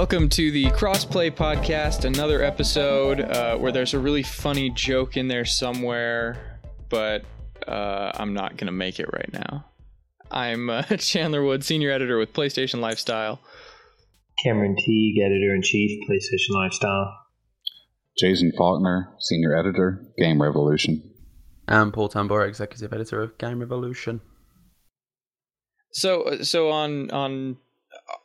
Welcome to the Crossplay Podcast, another episode uh, where there's a really funny joke in there somewhere, but uh, I'm not going to make it right now. I'm uh, Chandler Wood, senior editor with PlayStation Lifestyle. Cameron Teague, editor in chief, PlayStation Lifestyle. Jason Faulkner, senior editor, Game Revolution. I'm Paul Tamburro, executive editor of Game Revolution. So, so on on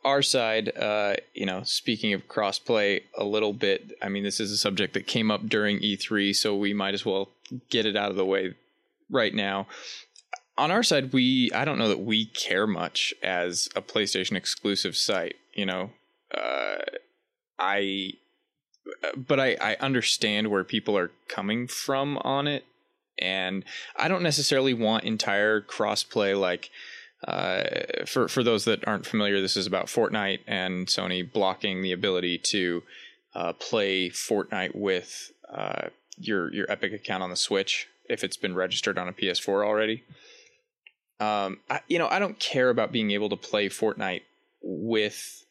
our side, uh, you know, speaking of crossplay a little bit, I mean, this is a subject that came up during E3, so we might as well get it out of the way right now. On our side, we I don't know that we care much as a PlayStation exclusive site. You know, uh, I, but I I understand where people are coming from on it, and I don't necessarily want entire crossplay like uh, for for those that aren't familiar, this is about Fortnite and Sony blocking the ability to uh, play Fortnite with uh, your your Epic account on the Switch if it's been registered on a PS4 already. Um, I, you know, I don't care about being able to play Fortnite with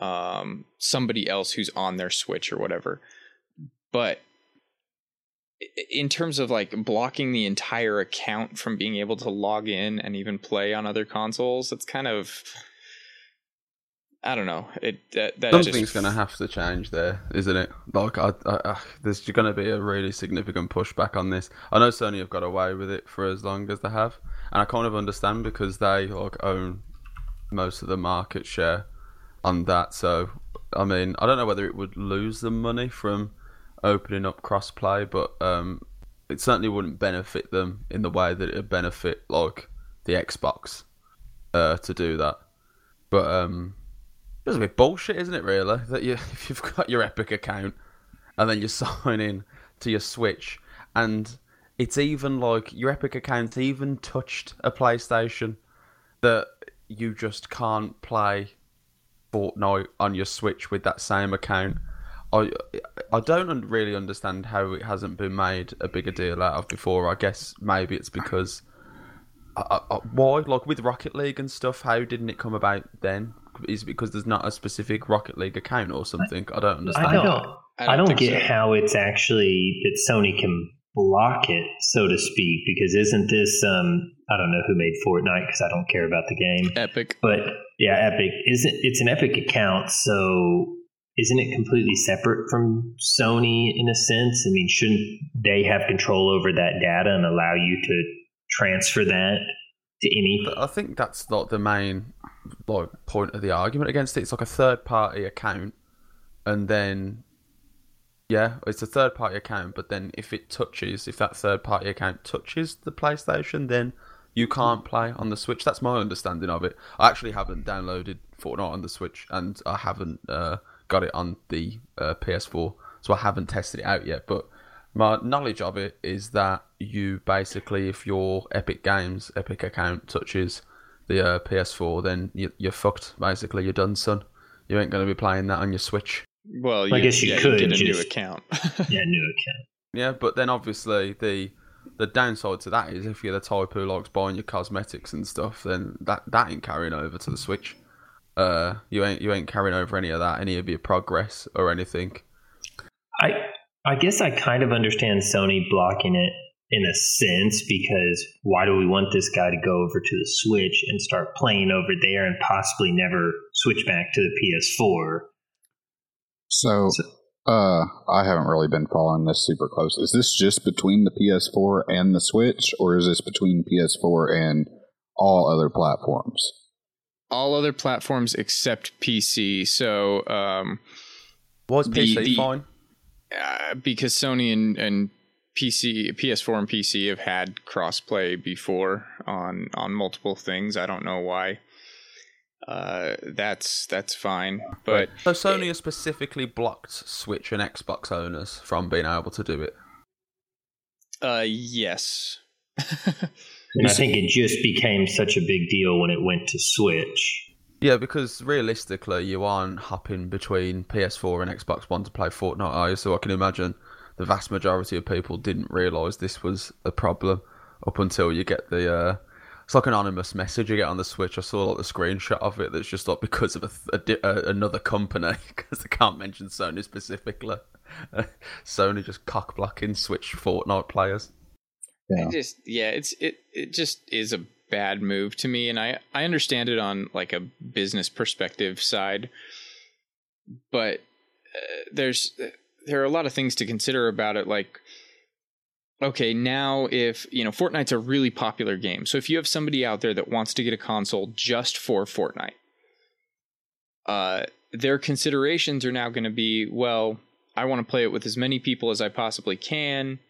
um, somebody else who's on their Switch or whatever, but in terms of like blocking the entire account from being able to log in and even play on other consoles, it's kind of I don't know. It that, that something's going to have to change there, isn't it? Like, I, I, I, there's going to be a really significant pushback on this. I know Sony have got away with it for as long as they have, and I kind of understand because they like own most of the market share on that. So, I mean, I don't know whether it would lose them money from opening up crossplay, but um, it certainly wouldn't benefit them in the way that it would benefit like the Xbox uh, to do that. But um, it's a bit bullshit, isn't it? Really, that you if you've got your Epic account and then you sign in to your Switch, and it's even like your Epic account even touched a PlayStation that you just can't play Fortnite on your Switch with that same account I I don't really understand how it hasn't been made a bigger deal out of before. I guess maybe it's because I, I, why like with Rocket League and stuff. How didn't it come about then? Is it because there's not a specific Rocket League account or something? I don't understand. I don't. I don't, I don't get so. how it's actually that Sony can block it, so to speak. Because isn't this um I don't know who made Fortnite because I don't care about the game. Epic, but yeah, Epic isn't. It's an Epic account, so isn't it completely separate from Sony in a sense? I mean, shouldn't they have control over that data and allow you to transfer that to any? I think that's not the main like point of the argument against it. It's like a third party account, and then yeah, it's a third party account. But then if it touches, if that third party account touches the PlayStation, then you can't play on the Switch. That's my understanding of it. I actually haven't downloaded Fortnite on the Switch, and I haven't. Uh, got it on the uh, PS4, so I haven't tested it out yet. But my knowledge of it is that you basically, if your Epic Games Epic account touches the uh, PS4, then you, are fucked. Basically, you're done, son. You ain't going to be playing that on your Switch. Well, you, I guess you yeah, could get a just, new account. yeah, new account. Yeah, but then obviously the the downside to that is if you're the type who likes buying your cosmetics and stuff, then that that ain't carrying over to the Switch. Uh, you ain't you ain't carrying over any of that, any of your progress or anything. I I guess I kind of understand Sony blocking it in a sense because why do we want this guy to go over to the Switch and start playing over there and possibly never switch back to the PS4? So, so uh, I haven't really been following this super close. Is this just between the PS4 and the Switch, or is this between PS4 and all other platforms? All other platforms except PC. So, um, was PC the, the, fine? Uh, because Sony and, and PC, PS4 and PC have had crossplay before on on multiple things. I don't know why. Uh, that's that's fine, but so Sony has specifically blocked Switch and Xbox owners from being able to do it. Uh, yes. And I think it just became such a big deal when it went to Switch. Yeah, because realistically, you aren't hopping between PS4 and Xbox One to play Fortnite, are you? so I can imagine the vast majority of people didn't realise this was a problem up until you get the uh, It's like an anonymous message you get on the Switch. I saw like the screenshot of it. That's just like because of a, a, a another company because they can't mention Sony specifically. Sony just cock blocking Switch Fortnite players. Yeah. just yeah, it's it it just is a bad move to me, and I I understand it on like a business perspective side, but uh, there's there are a lot of things to consider about it, like okay, now if, you know, Fortnite's a really popular game. So if you have somebody out there that wants to get a console just for Fortnite, uh, their considerations are now going to be, well, I want to play it with as many people as I possibly can.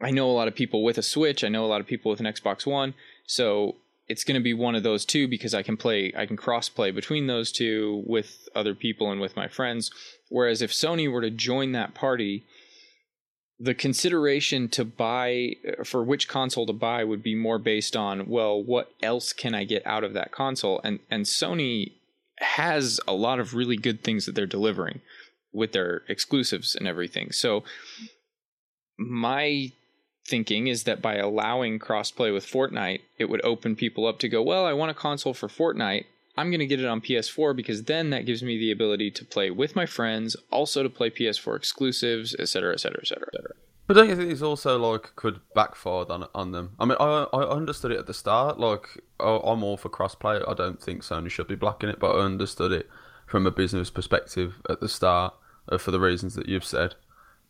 I know a lot of people with a Switch. I know a lot of people with an Xbox One. So it's going to be one of those two because I can play, I can cross play between those two with other people and with my friends. Whereas if Sony were to join that party, the consideration to buy for which console to buy would be more based on well what else can i get out of that console and and sony has a lot of really good things that they're delivering with their exclusives and everything so my thinking is that by allowing crossplay with Fortnite it would open people up to go well I want a console for Fortnite I'm going to get it on PS4 because then that gives me the ability to play with my friends, also to play PS4 exclusives, etc., etc., etc.. But don't you think it's also like could backfire on on them? I mean, I I understood it at the start. Like I'm all for crossplay. I don't think Sony should be blocking it, but I understood it from a business perspective at the start uh, for the reasons that you've said.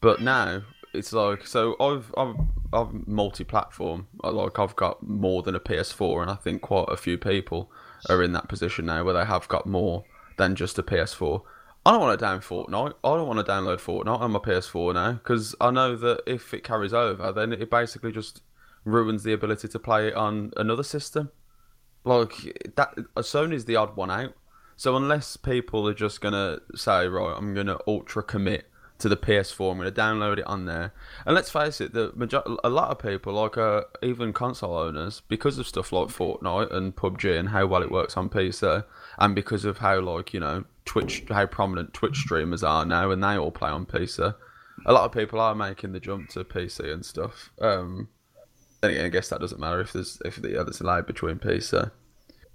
But now it's like so I've I've, I've multi-platform. Like I've got more than a PS4, and I think quite a few people are in that position now where they have got more than just a PS4. I don't want to download Fortnite. I don't want to download Fortnite on my PS4 now because I know that if it carries over, then it basically just ruins the ability to play it on another system. Like that, Sony's the odd one out. So unless people are just gonna say, right, I'm gonna ultra commit to the PS4. I'm going to download it on there. And let's face it, the a lot of people, like uh, even console owners, because of stuff like Fortnite and PUBG and how well it works on PC, and because of how like you know Twitch, how prominent Twitch streamers are now, and they all play on PC. A lot of people are making the jump to PC and stuff. Um, I guess that doesn't matter if there's if the others allowed between PC.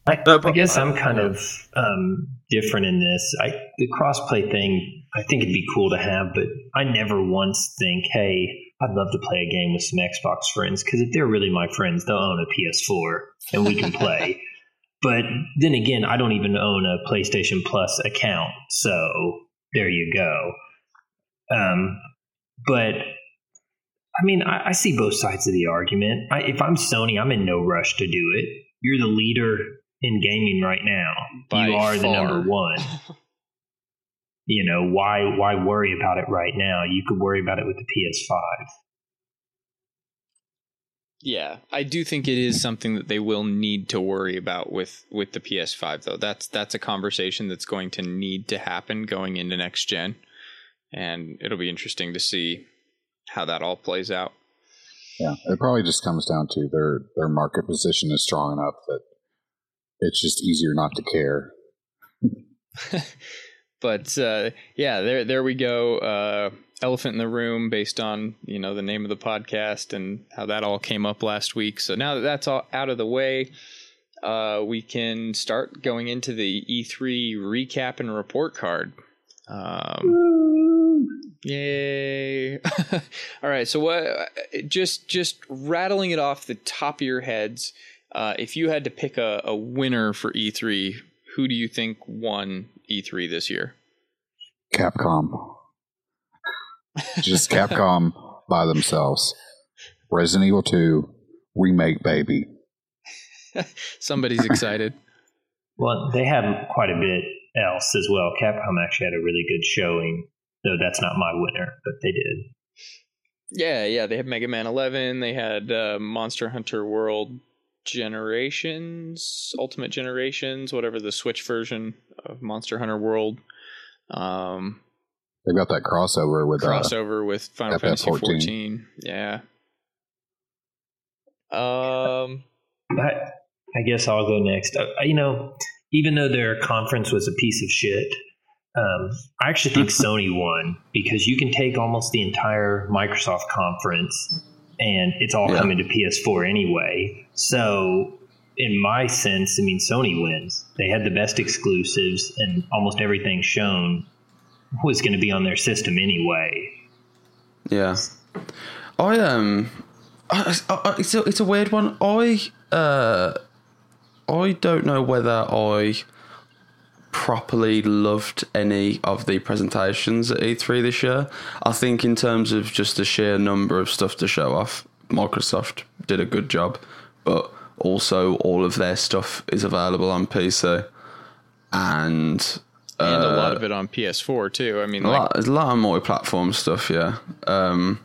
I, no, I guess I'm kind of um, different in this. I, the crossplay thing, I think it'd be cool to have, but I never once think, hey, I'd love to play a game with some Xbox friends because if they're really my friends, they'll own a PS4 and we can play. but then again, I don't even own a PlayStation Plus account, so there you go. Um, but I mean, I, I, see both sides of the argument. I, if I'm Sony, I'm in no rush to do it. You're the leader in gaming right now. By you are far. the number one. you know why why worry about it right now? You could worry about it with the PS5. Yeah, I do think it is something that they will need to worry about with with the PS5 though. That's that's a conversation that's going to need to happen going into next gen. And it'll be interesting to see how that all plays out. Yeah, it probably just comes down to their their market position is strong enough that it's just easier not to care. but uh, yeah, there there we go. Uh, Elephant in the room, based on you know the name of the podcast and how that all came up last week. So now that that's all out of the way, uh, we can start going into the E3 recap and report card. Um, yay! all right, so what? Just just rattling it off the top of your heads. Uh, if you had to pick a, a winner for E3, who do you think won E3 this year? Capcom. Just Capcom by themselves. Resident Evil 2 remake, baby. Somebody's excited. well, they have quite a bit else as well. Capcom actually had a really good showing, though that's not my winner, but they did. Yeah, yeah, they had Mega Man 11. They had uh, Monster Hunter World Generations, Ultimate Generations, whatever the Switch version of Monster Hunter World. Um, They've got that crossover with uh, crossover uh, with Final FF14. Fantasy 14. Yeah. Um, I, I guess I'll go next. Uh, you know, even though their conference was a piece of shit, um, I actually think Sony won because you can take almost the entire Microsoft conference and it's all yeah. coming to PS4 anyway. So in my sense, I mean, Sony wins. They had the best exclusives, and almost everything shown was going to be on their system anyway. Yeah, I um, I, I, it's a it's a weird one. I uh, I don't know whether I properly loved any of the presentations at E3 this year. I think in terms of just the sheer number of stuff to show off, Microsoft did a good job, but also all of their stuff is available on PC and and a lot of it on PS4 too. I mean, a like, lot, there's a lot of multi-platform stuff, yeah. Um,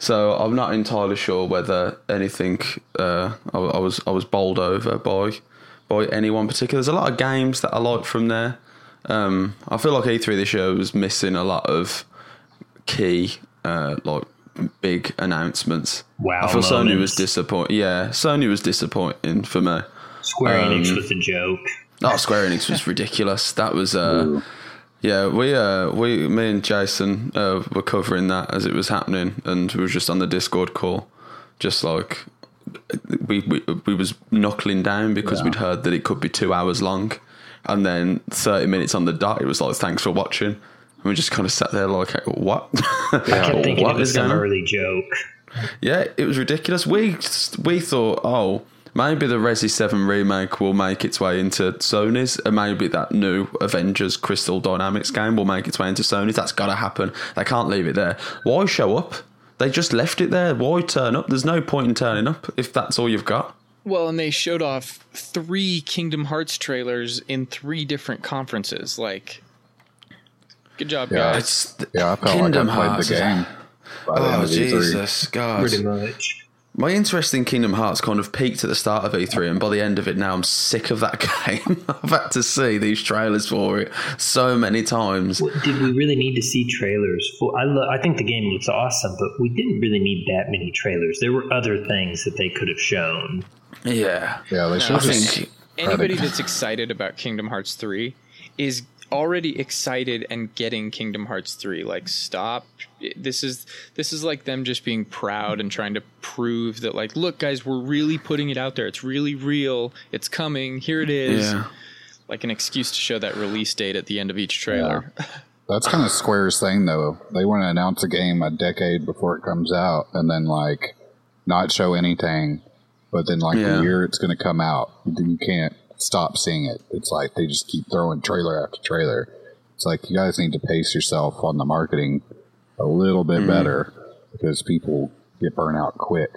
so I'm not entirely sure whether anything uh, I, I was I was bowled over by by anyone particular. There's a lot of games that I like from there. Um, I feel like E3 this year was missing a lot of key uh, like big announcements. Wow, I feel Sony was disappointing. Yeah, Sony was disappointing for me. Square Um, Enix was a joke. Oh, Square Enix was ridiculous. That was uh, yeah. We uh, we me and Jason uh, were covering that as it was happening, and we were just on the Discord call, just like we we, we was knuckling down because Yeah. we'd heard that it could be two hours long, and then thirty minutes on the dot, it was like thanks for watching. And we just kind of sat there like, what? I kept thinking What it was some early joke. Yeah, it was ridiculous. We we thought, oh, maybe the Resi Seven remake will make its way into Sony's, and maybe that new Avengers Crystal Dynamics game will make its way into Sony's. That's got to happen. They can't leave it there. Why show up? They just left it there. Why turn up? There's no point in turning up if that's all you've got. well, and they showed off three Kingdom Hearts trailers in three different conferences. Like, good job, Yeah. guys. It's the, Yeah, I felt Kingdom like I played Hearts. the game. By the oh, end Oh of E3. Jesus, God! Pretty much. My interest in Kingdom Hearts kind of peaked at the start of E3, and by the end of it, now I'm sick of that game. I've had to see these trailers for it so many times. What, did we really need to see trailers? For, I, lo- I think the game looks awesome, but we didn't really need that many trailers. There were other things that they could have shown. Yeah, Yeah, they should I have just. think Anybody that's excited about Kingdom Hearts 3 is already excited and getting Kingdom Hearts 3. Like stop. This is this is like them just being proud and trying to prove that like look guys, we're really putting it out there. It's really real. It's coming. Here it is. yeah. Like an excuse to show that release date at the end of each trailer. That's kind of Square's thing, though. They want to announce a game a decade before it comes out, and then like not show anything. But then, like Yeah. the year it's going to come out, you can't stop seeing it. It's like they just keep throwing trailer after trailer. It's like you guys need to pace yourself on the marketing a little bit mm. better because people get burnt out quick.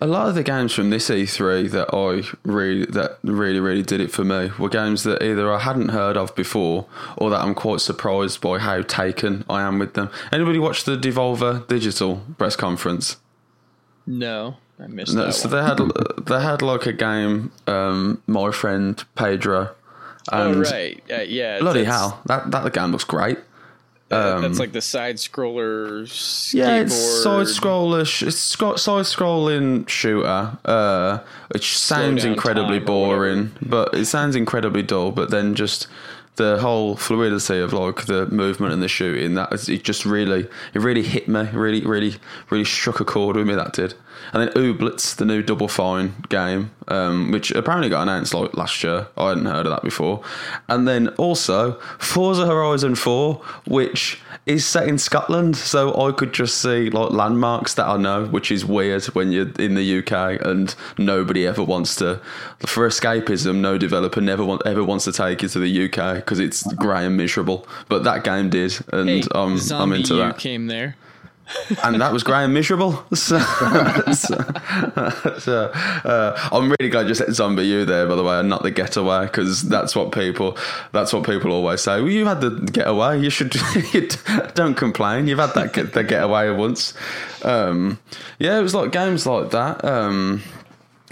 A lot of the games from this E3 that I really that really really did it for me were games that either I hadn't heard of before or that I'm quite surprised by how taken I am with them. Anybody watch the Devolver Digital press conference? No, I missed No, that. so one. they had they had like a game. Um, my friend Pedro. oh And right, uh, yeah. Bloody hell! That that game looks great. uh, that's like the side scroller skateboard. Yeah, it's side scroller. It's side scrolling shooter, uh, which sounds incredibly boring, but it sounds incredibly dull. But then just the whole fluidity of like the movement and the shooting that it just really it really hit me. Really, really, really struck a chord with me. That did. And then Ooblets, the new Double Fine game, um, which apparently got announced like last year. I hadn't heard of that before. And then also Forza Horizon 4, which is set in Scotland, so I could just see like landmarks that I know, which is weird when you're in the UK and nobody ever wants to. For escapism, no developer never want, ever wants to take you to the UK because it's grey and miserable. But that game did, and Hey, I'm, I'm into that came there. And that was and miserable. So, so, so, uh, I'm really glad you said ZombiU there, by the way, and not the Getaway, because that's what people that's what people always say. Well, you had the Getaway. You should you don't complain. You've had that get, the Getaway once. Um, yeah, it was like games like that. Um,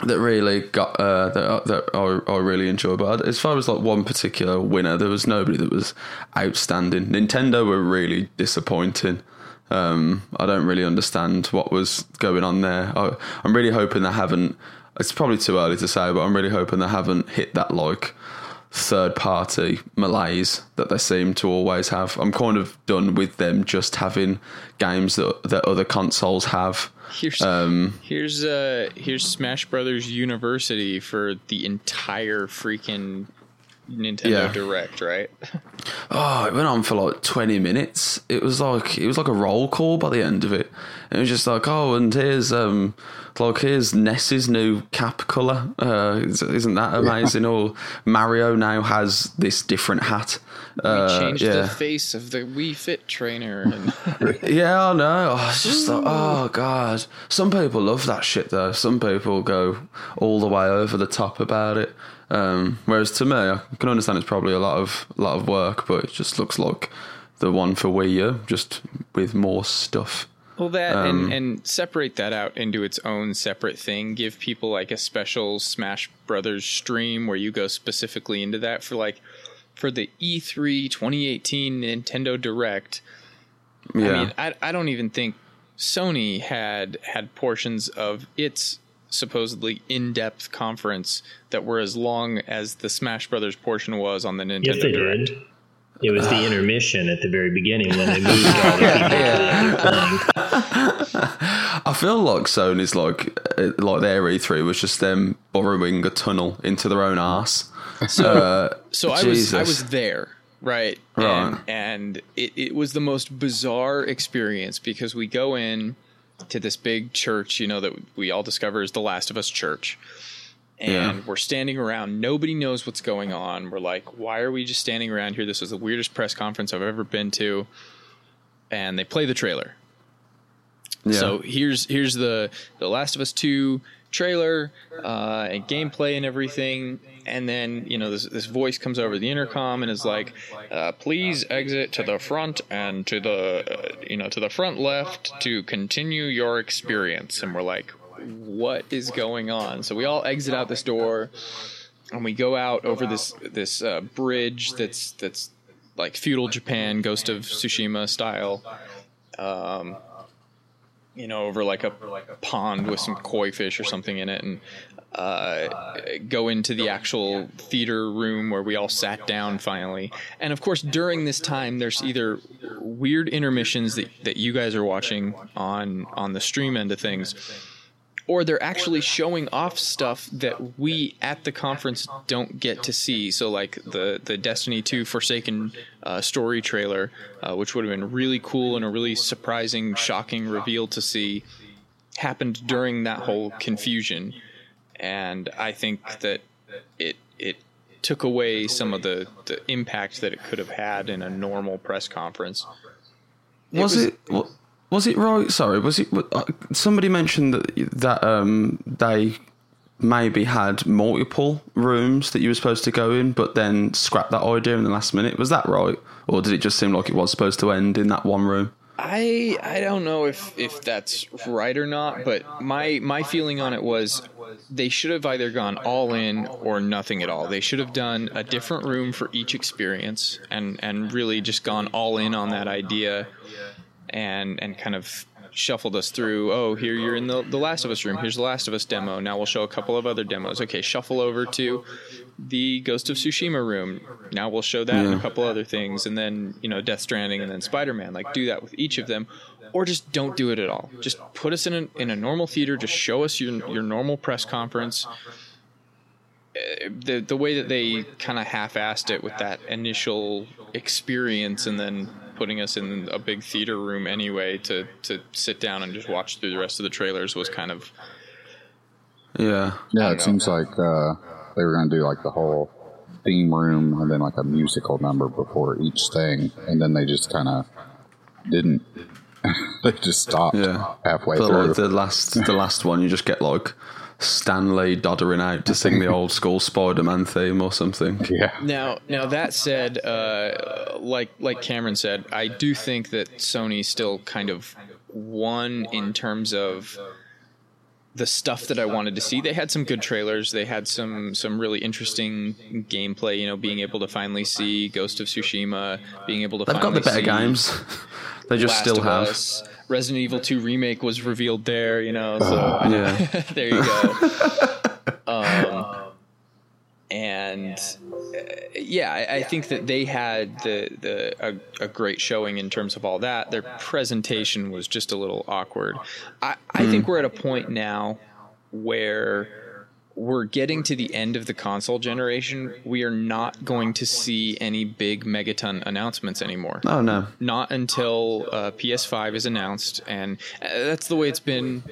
that really got uh, that that I, I really enjoy. But as far as like one particular winner, there was nobody that was outstanding. Nintendo were really disappointing. Um, I don't really understand what was going on there. I, I'm really hoping they haven't. It's probably too early to say, but I'm really hoping they haven't hit that like third party malaise that they seem to always have. I'm kind of done with them just having games that that other consoles have. Here's Um, here's uh here's Smash Brothers University for the entire freaking Nintendo Yeah. Direct, right? Oh, it went on for like twenty minutes. It was like it was like a roll call by the end of it. It was just like, oh, and here's um, like here's Ness's new cap color. Uh, isn't that amazing? Or Mario now has this different hat. We Uh, changed yeah. the face of the Wii Fit trainer. And Yeah, I know. Oh, it's just like, oh god. Some people love that shit though. Some people go all the way over the top about it. Um, whereas to me, I can understand it's probably a lot of lot of work, but it just looks like the one for Wii U, just with more stuff. well, that Um, and and separate that out into its own separate thing. Give people like a special Smash Brothers stream where you go specifically into that for like for the E E3 2018 Nintendo Direct. Yeah, I mean, I, I don't even think Sony had had portions of its supposedly in-depth conference that were as long as the Smash Brothers portion was on the Nintendo Yes, they Direct. did. It was the intermission at the very beginning when they moved all the people to the other thing. I feel like Sony's like uh, like their E3 was just them borrowing a tunnel into their own arse. Uh, So I was I was there, right? Right. And, and it, it was the most bizarre experience because we go in to this big church, you know, that we all discover is the Last of Us church. And Yeah. we're standing around. Nobody knows what's going on. We're like, why are we just standing around here? This was the weirdest press conference I've ever been to. And they play the trailer. yeah. So here's here's the the Last of Us Two trailer uh, and gameplay and everything, and then you know this this voice comes over the intercom and is like, uh, "Please exit to the front and to the uh, you know to the front left to continue your experience." And we're like, "What is going on?" So we all exit out this door, and we go out over this this uh, bridge that's that's like feudal Japan, Ghost of Tsushima style. Um, you know, over like a pond with some koi fish or something in it, and uh, go into the actual theater room where we all sat down finally. And of course, during this time, there's either weird intermissions that, that you guys are watching on on the stream end of things, or they're actually showing off stuff that we at the conference don't get to see. So, like the the Destiny 2 Forsaken uh, story trailer, uh, which would have been really cool and a really surprising, shocking reveal to see, happened during that whole confusion, and I think that it it took away some of the, the impact that it could have had in a normal press conference. was, was- it was it right? Sorry, was it? uh, Somebody mentioned that that um, they maybe had multiple rooms that you were supposed to go in, but then scrapped that idea in the last minute. Was that right, or did it just seem like it was supposed to end in that one room? I I don't know if if that's right or not, but my my feeling on it was they should have either gone all in or nothing at all. They should have done a different room for each experience and and really just gone all in on that idea and and kind of shuffled us through oh here you're in the, the last of us room here's the last of us demo now we'll show a couple of other demos. Okay shuffle over to the ghost of tsushima room now we'll show that and a couple other things and then you know death stranding and then spider-man like do that with each of them or just don't do it at all. Just put us in a, in a normal theater just show us your, your normal press conference. The the way that they kind of half-assed it with that initial experience and then putting us in a big theater room anyway to to sit down and just watch through the rest of the trailers was kind of Yeah, Yeah, it know. seems like uh, they were going to do like the whole theme room and then like a musical number before each thing, and then they just kind of didn't. they just stopped Yeah. halfway but through. like the last the last one, you just get like Stan Lee doddering out to sing the old school Spider-Man theme or something. yeah, Now, now that said, uh, like like Cameron said, I do think that Sony still kind of won in terms of the stuff that I wanted to see. They had some good trailers. They had some some really interesting gameplay. You know, being able to finally see Ghost of Tsushima, being able to They've got the better see games. they just Last still have. Us. Resident Evil 2 remake was revealed there. You know, so Yeah. there you go. um, and uh, yeah, I, I, think that they had the the a, a, great showing in terms of all that. Their presentation was just a little awkward. I, I mm. think we're at a point now where we're getting to the end of the console generation. We are not going to see any big megaton announcements anymore. Oh no, not until uh, PS5 is announced, and uh, that's the way it's been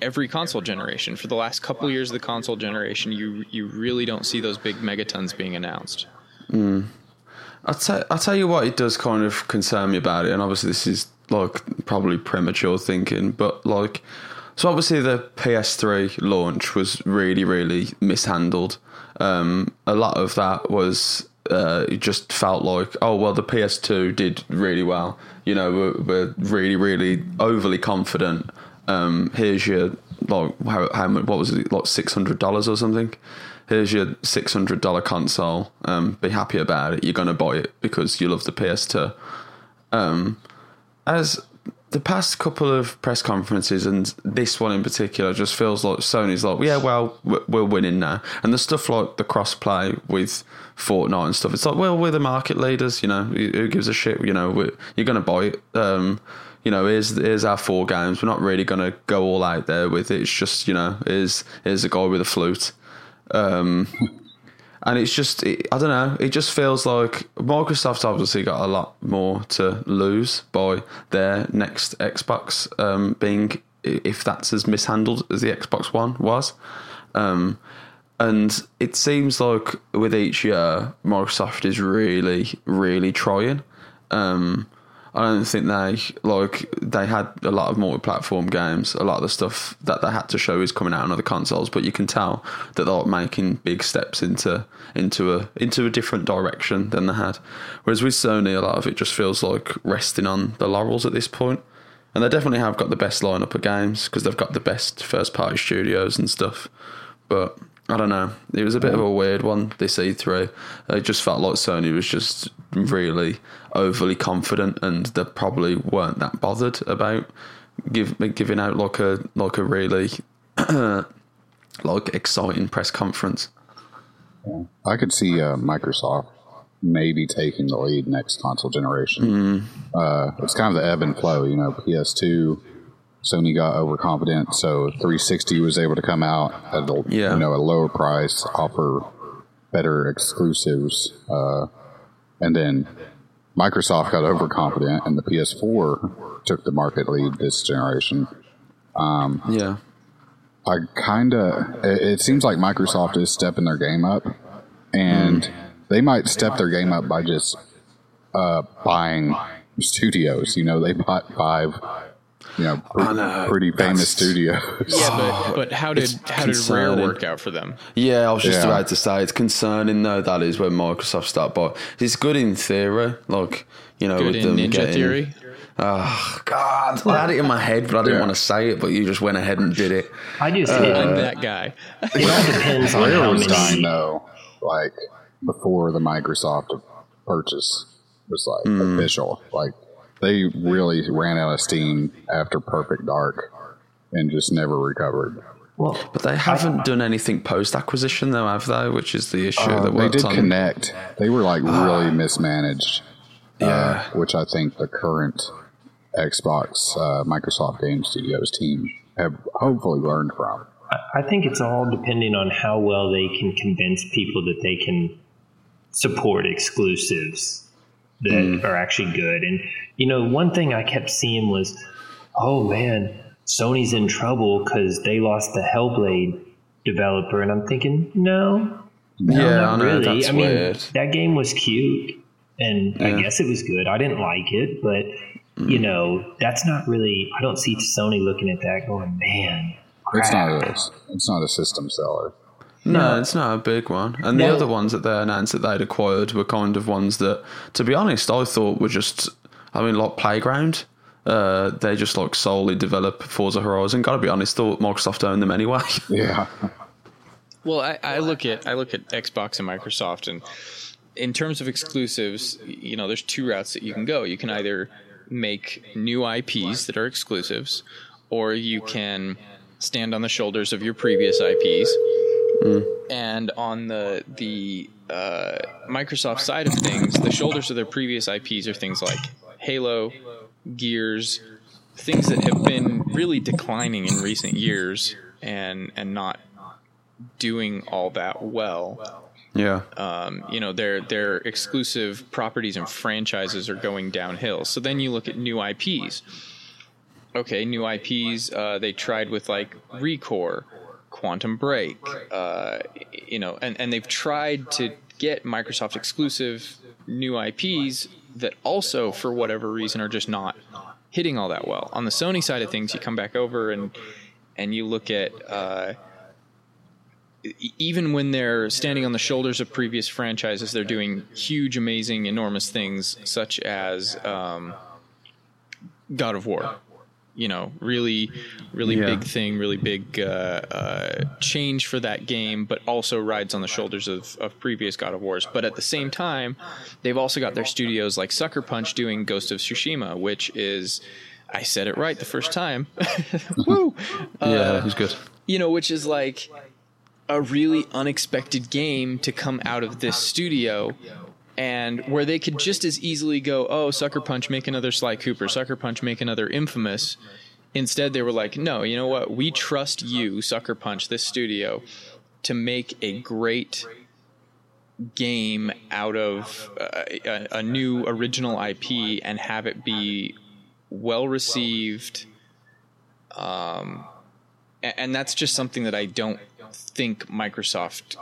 every console generation for the last couple years of the console generation. You you really don't see those big megatons being announced. Mm. I'll, tell, I'll tell you what it does kind of concern me about it, and obviously this is like probably premature thinking, but like so obviously the PS3 launch was really, really mishandled. Um, a lot of that was uh, it just felt like, oh well, the PS2 did really well. You know, we're, we're really, really overly confident. Um, here's your like how, how much? What was it? Like six hundred dollars or something. Here's your six hundred dollar console. Um, be happy about it. You're gonna buy it because you love the PS2. Um, as the past couple of press conferences and this one in particular just feels like Sony's like, yeah, well, we're winning now. And the stuff like the crossplay with Fortnite and stuff, it's like, well, we're the market leaders, you know, who gives a shit, you know, you're going to buy it. Um, you know, here's, here's our four games. We're not really going to go all out there with it. It's just, you know, here's, here's a guy with a flute. Um, and it's just it, I don't know. It just feels like Microsoft's obviously got a lot more to lose by their next Xbox um, being if that's as mishandled as the Xbox One was. Um, and it seems like with each year, Microsoft is really, really trying. Um, I don't think they like they had a lot of multi-platform games. A lot of the stuff that they had to show is coming out on other consoles, but you can tell that they're making big steps into into a into a different direction than they had. Whereas with Sony, a lot of it just feels like resting on the laurels at this point. And they definitely have got the best lineup of games because they've got the best first-party studios and stuff. But I don't know. It was a bit of a weird one this E3. It just felt like Sony was just really overly confident, and they probably weren't that bothered about give, giving out like a like a really like exciting press conference. I could see uh, Microsoft maybe taking the lead next console generation. Mm. Uh, it's kind of the ebb and flow, you know. PS2 Sony got overconfident, so 360 was able to come out at a, yeah. you know a lower price, offer better exclusives, uh, and then Microsoft got overconfident, and the PS4 took the market lead this generation. Um, yeah, I kind of it, it, seems like Microsoft is stepping their game up, and mm. they might step their game up by just uh, buying studios. You know, they bought five you know, pretty, pretty famous studios. Yeah, but, but how did how did Rare work out for them? Yeah, I was just yeah. about to say it's concerning though. That is where Microsoft start, but it's good in theory. Like you know, good with them Ninja getting, Theory. Oh God! I had it in my head, but I didn't yeah. want to say it. But you just went ahead and did it. I just uh, I'm that guy. It all depends on how was dying though. Like before the Microsoft purchase was like mm. official. Like they really ran out of steam after Perfect Dark and just never recovered. Well, but they haven't done anything post acquisition though, have they? Which is the issue. Uh, they did on. Kinect. They were like uh, really mismanaged. Uh, yeah, uh, which I think the current Xbox uh, Microsoft Game Studios team have hopefully learned from. I think it's all depending on how well they can convince people that they can support exclusives that mm. are actually good. And you know, one thing I kept seeing was, oh man, Sony's in trouble because they lost the Hellblade developer, and I'm thinking, no, no yeah, not know, really. I mean, weird. that game was cute, and yeah. I guess it was good. I didn't like it, but mm. you know, that's not really. I don't see Sony looking at that going, man. Crap. It's not a, it's not a system seller. No, it's not a big one. And the other ones that they announced that they'd acquired were kind of ones that, to be honest, I thought were just I mean, like Playground, uh, they just like solely develop Forza Horizon. Got to be honest, thought Microsoft owned them anyway. Yeah. Well, I, I, look at I look at Xbox and Microsoft, and in terms of exclusives, you know, there's two routes that you can go. You can either make new IPs that are exclusives, or you can stand on the shoulders of your previous IPs And on the the uh, Microsoft side of things, the shoulders of their previous IPs are things like Halo, Gears, things that have been really declining in recent years and and not doing all that well. Yeah. Um, you know, their their exclusive properties and franchises are going downhill. So then you look at new IPs. Okay, new IPs. Uh, they tried with like Recore, Quantum Break, uh, you know, and, and they've tried to get Microsoft exclusive new IPs that also, for whatever reason, are just not hitting all that well. On the Sony side of things, you come back over and and you look at uh, even when they're standing on the shoulders of previous franchises, they're doing huge, amazing, enormous things, such as um, God of War. You know, really, really Yeah. big thing, really big uh, uh, change for that game, but also rides on the shoulders of, of previous God of Wars. But at the same time, they've also got their studios like Sucker Punch doing Ghost of Tsushima, which is, I said it right the first time. Woo! yeah, it was good. you know, which is like a really unexpected game to come out of this studio and where they could just as easily go, oh, Sucker Punch, make another Sly Cooper, Sucker Punch, make another Infamous. Instead, they were like, no, you know what? We trust you, Sucker Punch, this studio, to make a great game out of uh, a, a new original IP and have it be well received. Um, a- and that's just something that I don't think Microsoft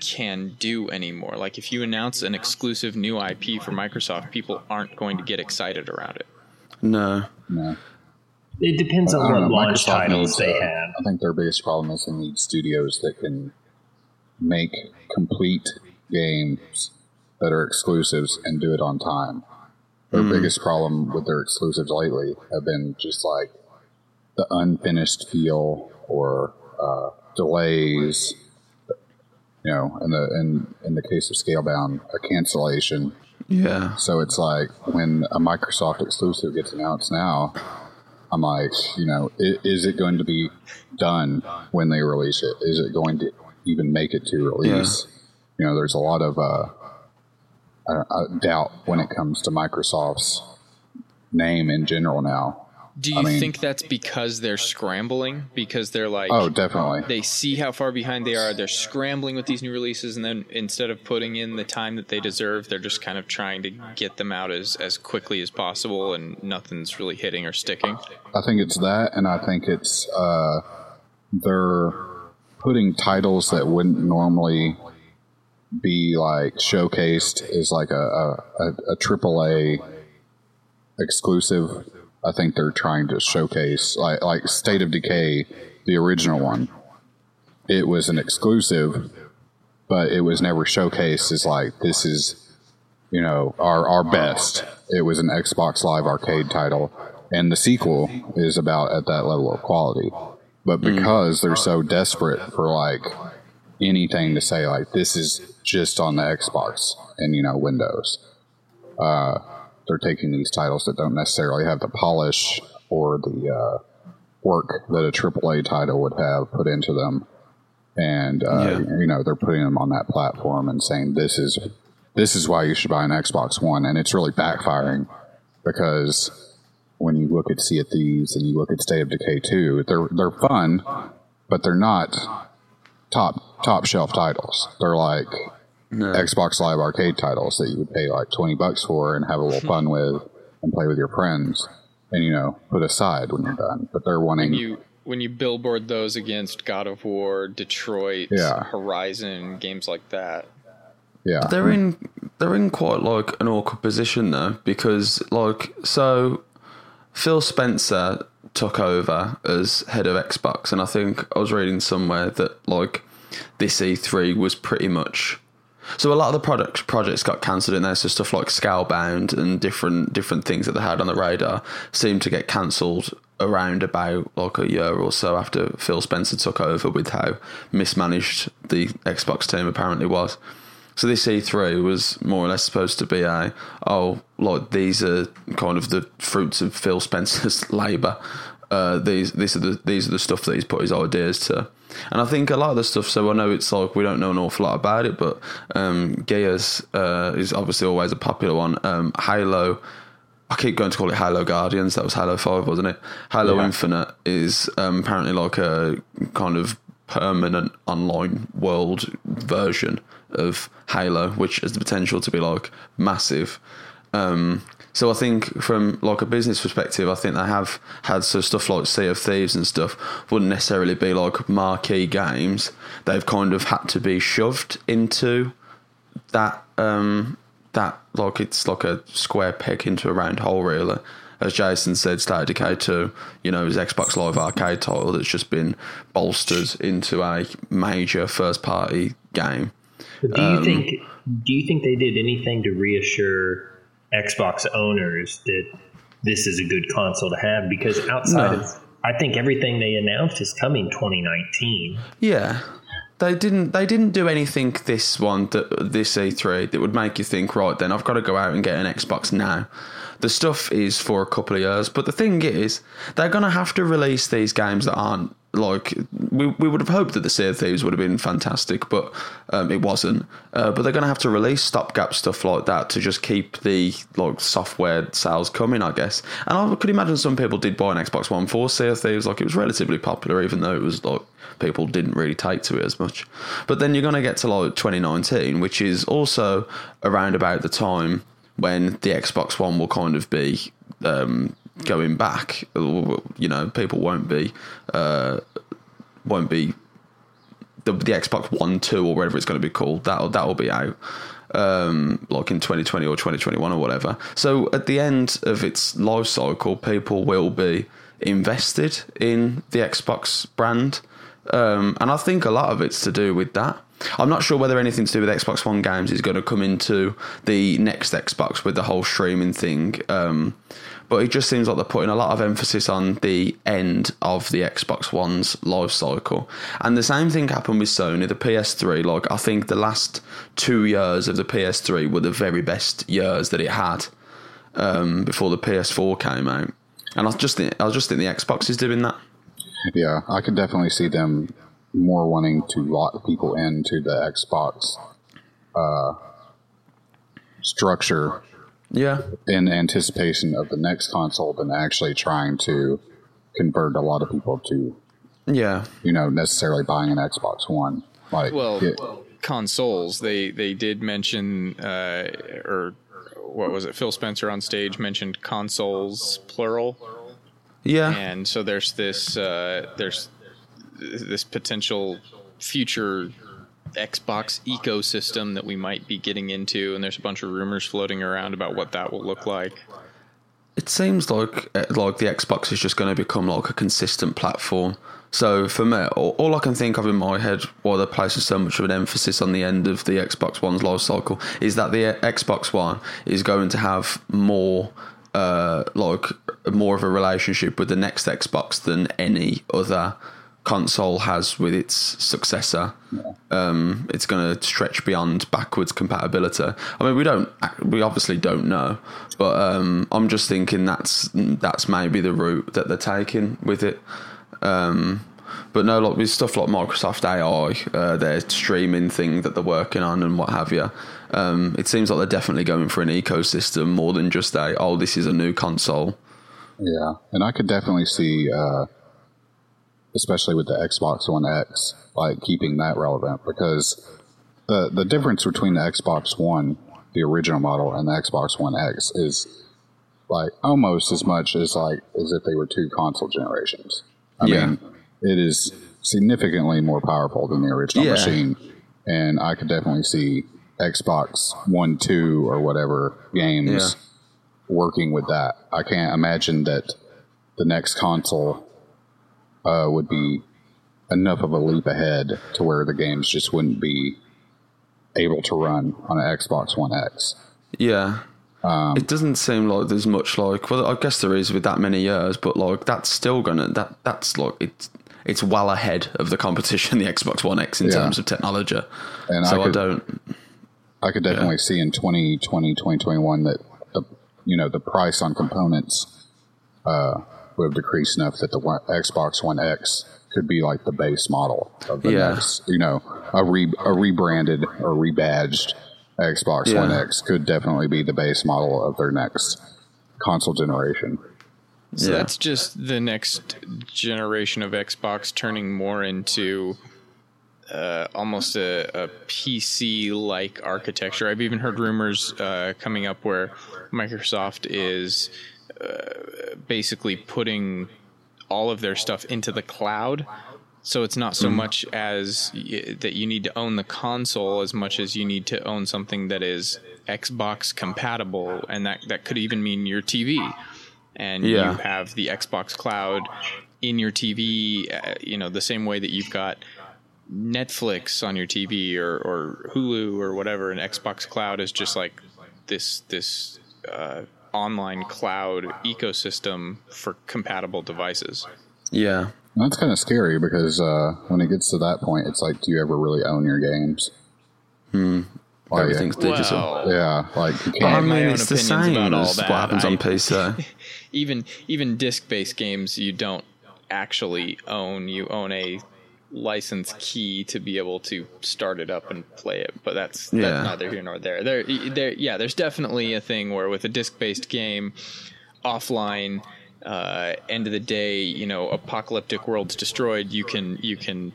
can do anymore. Like if you announce an exclusive new IP for Microsoft, people aren't going to get excited around it. No. No. It depends I on don't what know, launch Microsoft titles needs, they uh, have. I think their biggest problem is they need studios that can make complete games that are exclusives and do it on time. Their biggest problem with their exclusives lately have been just like the unfinished feel or uh, delays. You know, in the in in the case of Scalebound, a cancellation. Yeah. So it's like when a Microsoft exclusive gets announced now, I'm like, you know, i- is it going to be done when they release it? Is it going to even make it to release? Yeah. You know, there's a lot of uh, I, I doubt when it comes to Microsoft's name in general now. Do you I mean- think that's because they're scrambling? Because they're like, Oh, definitely. they see how far behind they are. They're scrambling with these new releases, and then instead of putting in the time that they deserve, they're just kind of trying to get them out as, as quickly as possible, and nothing's really hitting or sticking. I think it's that, and I think it's uh, they're putting titles that wouldn't normally be like showcased as like a a, a, a AAA exclusive. I think they're trying to showcase like like State of Decay, the original one. It was an exclusive, but it was never showcased as like this is you know our our best. It was an Xbox Live Arcade title, and the sequel is about at that level of quality. But because they're so desperate for like anything to say like this is just on the Xbox and you know Windows, uh, they're taking these titles that don't necessarily have the polish or the uh, work that a AAA title would have put into them, and uh, Yeah. you know they're putting them on that platform and saying this is this is why you should buy an Xbox One, and it's really backfiring because when you look at Sea of Thieves and you look at State of Decay 2, they're they're fun, but they're not top top shelf titles. They're like No. Xbox Live Arcade titles that you would pay like twenty bucks for and have a little fun with and play with your friends, and you know put aside when you're done. But they're wanting You when you billboard those against God of War, Detroit, Yeah. Horizon, games like that. yeah They're in they're in quite like an awkward position though because like so Phil Spencer took over as head of Xbox and I think I was reading somewhere that like this E3 was pretty much so a lot of the product projects got cancelled in there so stuff like Scalebound and different different things that they had on the radar seemed to get cancelled around about like a year or so after Phil Spencer took over with how mismanaged the Xbox team apparently was. So this E3 was more or less supposed to be a oh like these are kind of the fruits of Phil Spencer's labour uh, these these are the these are the stuff that he's put his ideas to. And I think a lot of the stuff. So I know it's like we don't know an awful lot about it, but um, Gears uh, is obviously always a popular one. Um, Halo. I keep going to call it Halo Guardians. That was Halo Five, wasn't it? Halo Yeah. Infinite is um, apparently like a kind of permanent online world version of Halo, which has the potential to be like massive. Um, so I think from like a business perspective, I think they have had so stuff like Sea of Thieves and stuff wouldn't necessarily be like marquee games. They've kind of had to be shoved into that um that like it's like a square peg into a round hole really. As Jason said, State of Decay 2, you know, is Xbox Live Arcade title that's just been bolstered into a major first party game. But do Um, you think do you think they did anything to reassure Xbox owners that this is a good console to have? Because outside No. of I think everything they announced is coming 2019. Yeah. They didn't. They didn't do anything this one, that this E3, that would make you think, right? Then I've got to go out and get an Xbox now. The stuff is for a couple of years, but the thing is, they're going to have to release these games that aren't like we, we would have hoped that the Sea of Thieves would have been fantastic, but um, it wasn't. Uh, but they're going to have to release stopgap stuff like that to just keep the like software sales coming, I guess. And I could imagine some people did buy an Xbox One for Sea of Thieves, like it was relatively popular, even though it was like people didn't really take to it as much. But then you're going to get to like 2019, which is also around about the time when the Xbox One will kind of be um, going back. You know, people won't be uh, won't be the, the Xbox One Two or whatever it's going to be called. That that will be out. Um, like in 2020 or 2021 or whatever. So at the end of its life cycle, people will be invested in the Xbox brand, um, and I think a lot of it's to do with that. I'm not sure whether anything to do with Xbox One games is going to come into the next Xbox with the whole streaming thing. Um, but it just seems like they're putting a lot of emphasis on the end of the Xbox One's life cycle. And the same thing happened with Sony, the PS3. Like, I think the last two years of the PS3 were the very best years that it had um, before the PS4 came out. And I just think, I just think the Xbox is doing that. Yeah, I could definitely see them more wanting to lock people into the Xbox uh, structure Yeah. in anticipation of the next console than actually trying to convert a lot of people to, Yeah. you know, necessarily buying an Xbox One. Like, Well, it- consoles. They they did mention, uh, or what was it? Phil Spencer on stage mentioned consoles plural, Yeah. and so there's this uh, there's this potential future Xbox ecosystem that we might be getting into, and there's a bunch of rumors floating around about what that will look like. It seems like uh, like the Xbox is just going to become like a consistent platform. So for me, all, all I can think of in my head, why they're placing so much of an emphasis on the end of the Xbox One's life cycle, is that the Xbox One is going to have more, uh, like more of a relationship with the next Xbox than any other console has with its successor. Um, it's going to stretch beyond backwards compatibility. I mean, we don't, we obviously don't know, but um, I'm just thinking that's that's maybe the route that they're taking with it. Um, but no, like with stuff like Microsoft AI, uh, their streaming thing that they're working on and what have you. Um, it seems like they're definitely going for an ecosystem more than just a oh, this is a new console. Yeah, and I could definitely see, uh, especially with the Xbox One X, like keeping that relevant because the the difference between the Xbox One, the original model, and the Xbox One X is like almost as much as like as if they were two console generations. I Yeah. mean, it is significantly more powerful than the original Yeah. machine, and I could definitely see Xbox One, Two, or whatever games Yeah. working with that. I can't imagine that the next console uh, would be enough of a leap ahead to where the games just wouldn't be able to run on an Xbox One X. Yeah. it doesn't seem like there's much like well, I guess there is with that many years, but like that's still gonna that that's like it's it's well ahead of the competition, the Xbox One X in Yeah. terms of technology. And so I I, could, don't. I could definitely see in 2020, 2021 that the you know the price on components uh, would have decreased enough that the one, Xbox One X could be like the base model of the Yeah. next, you know, a re a rebranded or rebadged Xbox Yeah. One X could definitely be the base model of their next console generation. So Yeah. that's just the next generation of Xbox turning more into uh, almost a, a PC like architecture. I've even heard rumors uh, coming up where Microsoft is uh, basically putting all of their stuff into the cloud. So it's not so much as y- that you need to own the console as much as you need to own something that is Xbox compatible, and that that could even mean your TV and Yeah. you have the Xbox Cloud in your TV, uh, you know, the same way that you've got Netflix on your TV or, or Hulu or whatever, and Xbox Cloud is just like this this uh, online cloud ecosystem for compatible devices. Yeah. That's kind of scary because uh, when it gets to that point, it's like, do you ever really own your games? Hmm. Everything's digital. Well, yeah, like you I can't. my mean, it's the same as what happens I- on PC. even even disc based games you don't actually own. You own a license key to be able to start it up and play it. But that's Yeah. that's neither here nor there. There, there, yeah. There's definitely a thing where with a disc based game, offline. Uh, end of the day, you know, apocalyptic world's destroyed. You can you can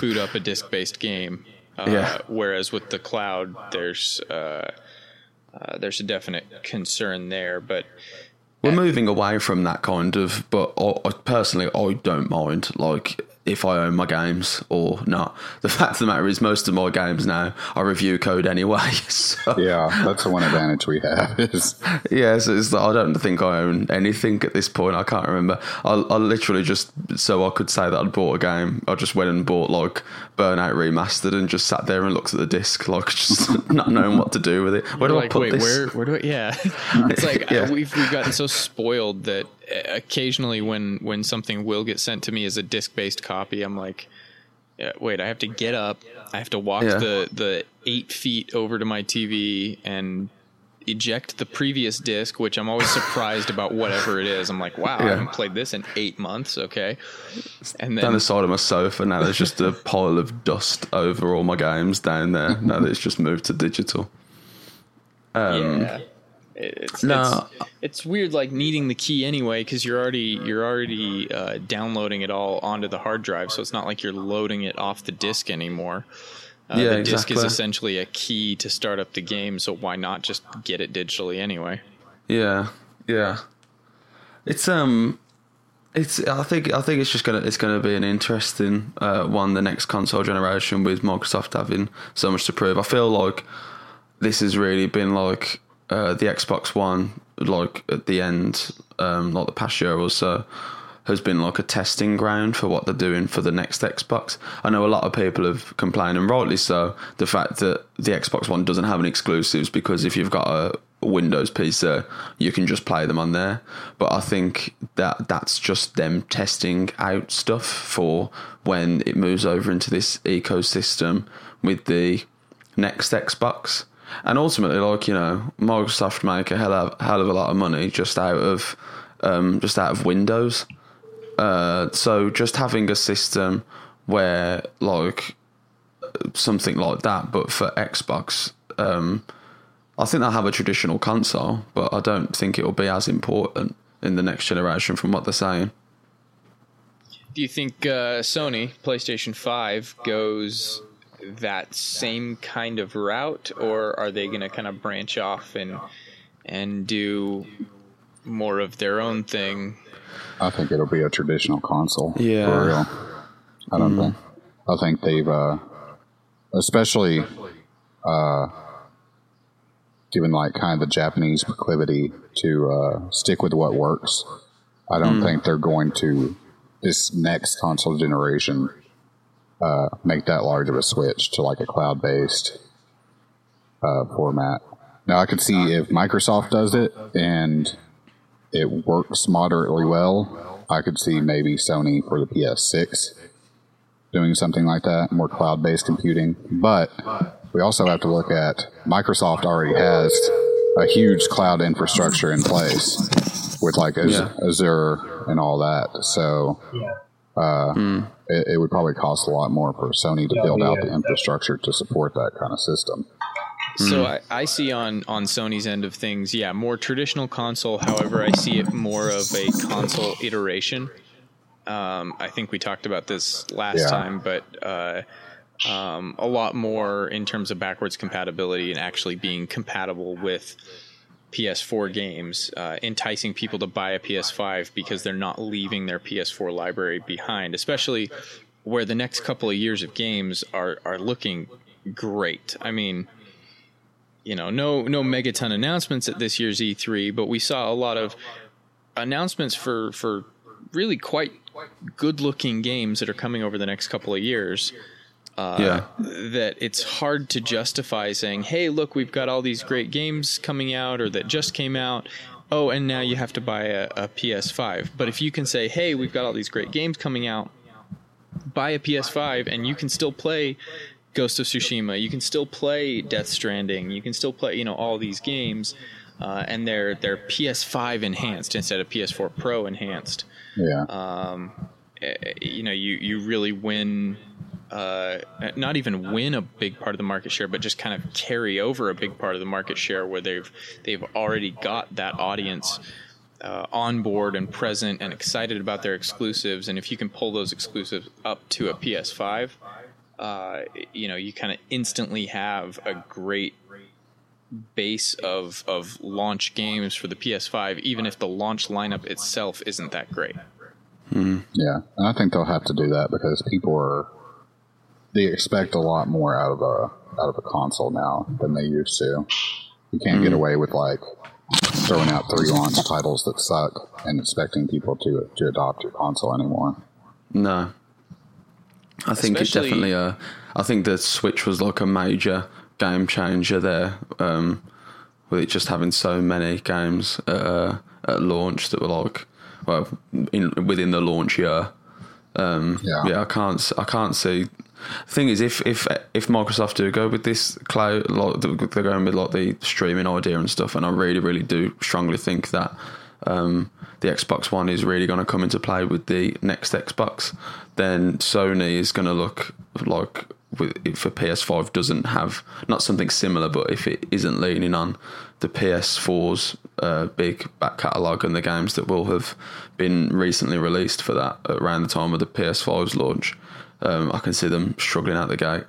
boot up a disc based game. Uh, Yeah. Whereas with the cloud, there's uh, uh, there's a definite concern there. But We're moving away from that kind of, but I, I personally, I don't mind like if I own my games or not. The fact of the matter is, most of my games now I review code anyway. So Yeah, that's the one advantage we have is yeah, so it's, I don't think I own anything at this point. I can't remember. I, I literally just so I could say that I'd bought a game. I just went and bought like Burnout Remastered and just sat there and looked at the disc, like just not knowing what to do with it. Where do You're I like, put wait, this? where where do I? Yeah, it's like Yeah. uh, we've we've gotten so spoiled that Uh, occasionally when when something will get sent to me as a disc based copy, I'm like, yeah, wait, I have to get up, I have to walk Yeah. the the eight feet over to my TV and eject the previous disc, which I'm always surprised about whatever it is. I'm like, wow, I haven't played this in eight months. Okay, and down then the side of my sofa now. There's just a pile of dust over all my games down there. Now that it's just moved to digital. Um, yeah. It's, No. it's it's weird like needing the key anyway because you're already you're already uh, downloading it all onto the hard drive so it's not like you're loading it off the disk anymore uh, Yeah, the disk is essentially a key to start up the game so why not just get it digitally anyway Yeah, yeah. It's um, it's. I think. I think it's just gonna. It's gonna be an interesting uh, one. The next console generation with Microsoft having so much to prove. I feel like this has really been like uh, the Xbox One. Like at the end, um, like the past year or so, has been like a testing ground for what they're doing for the next Xbox. I know a lot of people have complained, and rightly so, the fact that the Xbox One doesn't have any exclusives because if you've got a Windows PC, you can just play them on there. But I think that that's just them testing out stuff for when it moves over into this ecosystem with the next Xbox. And ultimately, like you know, Microsoft make a hell of, hell of a lot of money just out of um, just out of Windows. Uh, so just having a system where like something like that, but for Xbox, um, I think they'll have a traditional console, but I don't think it will be as important in the next generation from what they're saying. do you think uh, Sony PlayStation 5 goes that same kind of route or are they going to kind of branch off and and do more of their own thing I think it'll be a traditional console. Yeah. For real. I don't think. I think they've, uh, especially, uh, given like kind of the Japanese proclivity to uh, stick with what works. I don't think they're going to this next console generation uh, make that large of a switch to like a cloud based uh, format. Now I could see if Microsoft does it and it works moderately well. I could see maybe Sony for the PS6 doing something like that, more cloud based computing. But we also have to look at Microsoft already has a huge cloud infrastructure in place with like Az- Yeah. Azure and all that. So Yeah. Uh, Hmm. it, it would probably cost a lot more for Sony to Yeah, build out the infrastructure to support that kind of system. So I, I see on on Sony's end of things, yeah, more traditional console. However, I see it more of a console iteration. Um, I think we talked about this last Yeah. time, but uh, um, a lot more in terms of backwards compatibility and actually being compatible with PS4 games, uh, enticing people to buy a PS5 because they're not leaving their PS4 library behind, especially where the next couple of years of games are are looking great. I mean you know, no no megaton announcements at this year's E3, but we saw a lot of announcements for for really quite good looking games that are coming over the next couple of years. Uh, Yeah. That it's hard to justify saying, "Hey, look, we've got all these great games coming out, or that just came out." Oh, and now you have to buy a, a PS5. But if you can say, "Hey, we've got all these great games coming out," buy a PS5 and you can still play Ghost of Tsushima. You can still play Death Stranding. You can still play, you know, all these games, uh, and they're they're PS5 enhanced instead of PS4 Pro enhanced. Yeah. Um, eh, you know, you you really win. Uh, not even win a big part of the market share, but just kind of carry over a big part of the market share where they've they've already got that audience uh, on board and present and excited about their exclusives. And if you can pull those exclusives up to a PS5, uh, you know, you kind of instantly have a great base of of launch games for the PS5, even if the launch lineup itself isn't that great. Yeah, and I think they'll have to do that because people are they expect a lot more out of a out of a console now than they used to. You can't get away with like throwing out three launch titles that suck and expecting people to to adopt your console anymore. No. I think it's Especially- definitely a. I think the Switch was like a major game changer there, um, with it just having so many games uh, at launch that were like, well, in within the launch year. Um, Yeah. yeah, I can't. s- I can't see. Thing is, if if if Microsoft do go with this cloud, like they're going with like the streaming idea and stuff, and I really, really do strongly think that um, the Xbox One is really going to come into play with the next Xbox, then Sony is going to look like if a PS5 doesn't have not something similar, but if it isn't leaning on the PS4's uh, big back catalogue and the games that will have been recently released for that around the time of the PS5's launch, um, I can see them struggling out the gate.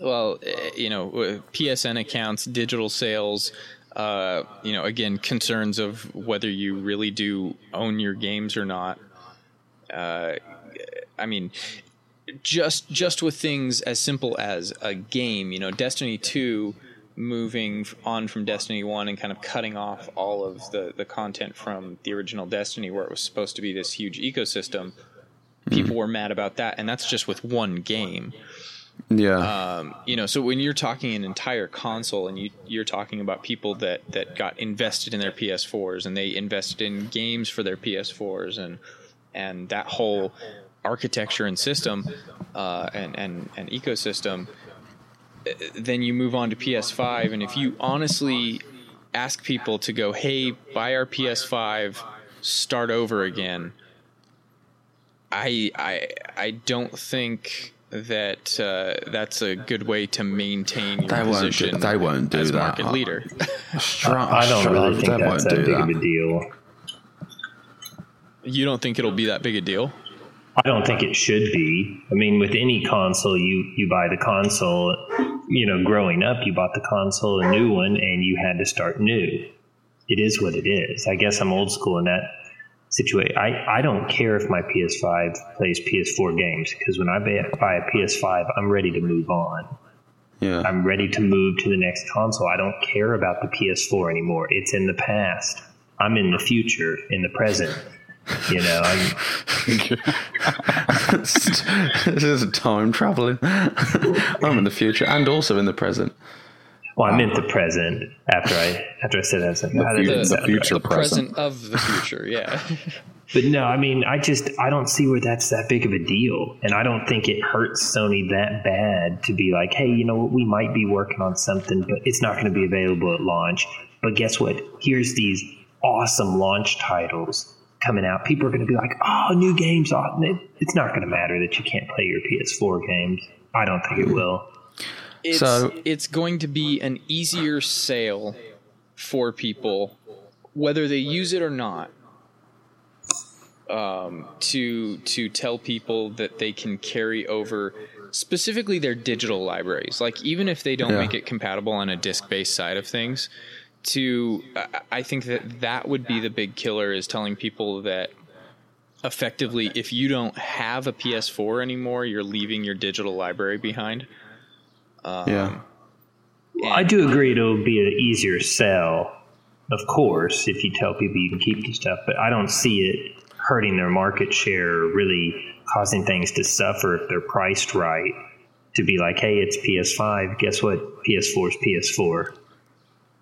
Well, eh, you know, uh, PSN accounts, digital sales, uh, you know, again, concerns of whether you really do own your games or not. Uh, I mean, just just with things as simple as a game, you know, Destiny two moving on from Destiny one and kind of cutting off all of the the content from the original Destiny, where it was supposed to be this huge ecosystem. People were mad about that, and that's just with one game. Yeah, um, you know so when you're talking an entire console and you you're talking about people that that got invested in their PS4s and they invested in games for their PS4s and and that whole architecture and system uh, and and and ecosystem uh, then you move on to PS5 and if you honestly ask people to go hey buy our PS5 start over again I I I don't think that uh, that's a good way to maintain your They won't do- position. they won't do as that. market leader. Strong- I don't strong- really think that's won't that big that. of a deal. you don't think it'll be that big a deal? I don't think it should be. I mean, with any console, you you buy the console. You know, growing up, you bought the console, a new one, and you had to start new. It is what it is. I guess I'm old school in that situation. I, I don't care if my PS5 plays PS4 games because when I buy a PS5, I'm ready to move on. Yeah, I'm ready to move to the next console. I don't care about the PS4 anymore. It's in the past. I'm in the future, in the present. You know, I'm, this is time traveling. I'm in the future and also in the present. Well, I meant the um, present after I after I said that. I was like, "God, that future- the future right." the present. present of the future, yeah. But no, I mean, I just I don't see where that's that big of a deal, and I don't think it hurts Sony that bad to be like, hey, you know what, we might be working on something, but it's not going to be available at launch. But guess what? Here's these awesome launch titles coming out, people are going to be like, "Oh, new games!" Oh, it's not going to matter that you can't play your PS4 games. I don't think it will. It's, so it's going to be an easier sale for people, whether they use it or not. Um, to to tell people that they can carry over specifically their digital libraries. Like even if they don't yeah. make it compatible on a disk based side of things, to I think that that would be the big killer is telling people that effectively if you don't have a PS4 anymore, you're leaving your digital library behind. Um, yeah. Well, I do agree it'll be an easier sell, of course, if you tell people you can keep the stuff, but I don't see it hurting their market share, or really causing things to suffer if they're priced right. To be like, hey, it's PS5. Guess what? PS4 is PS4.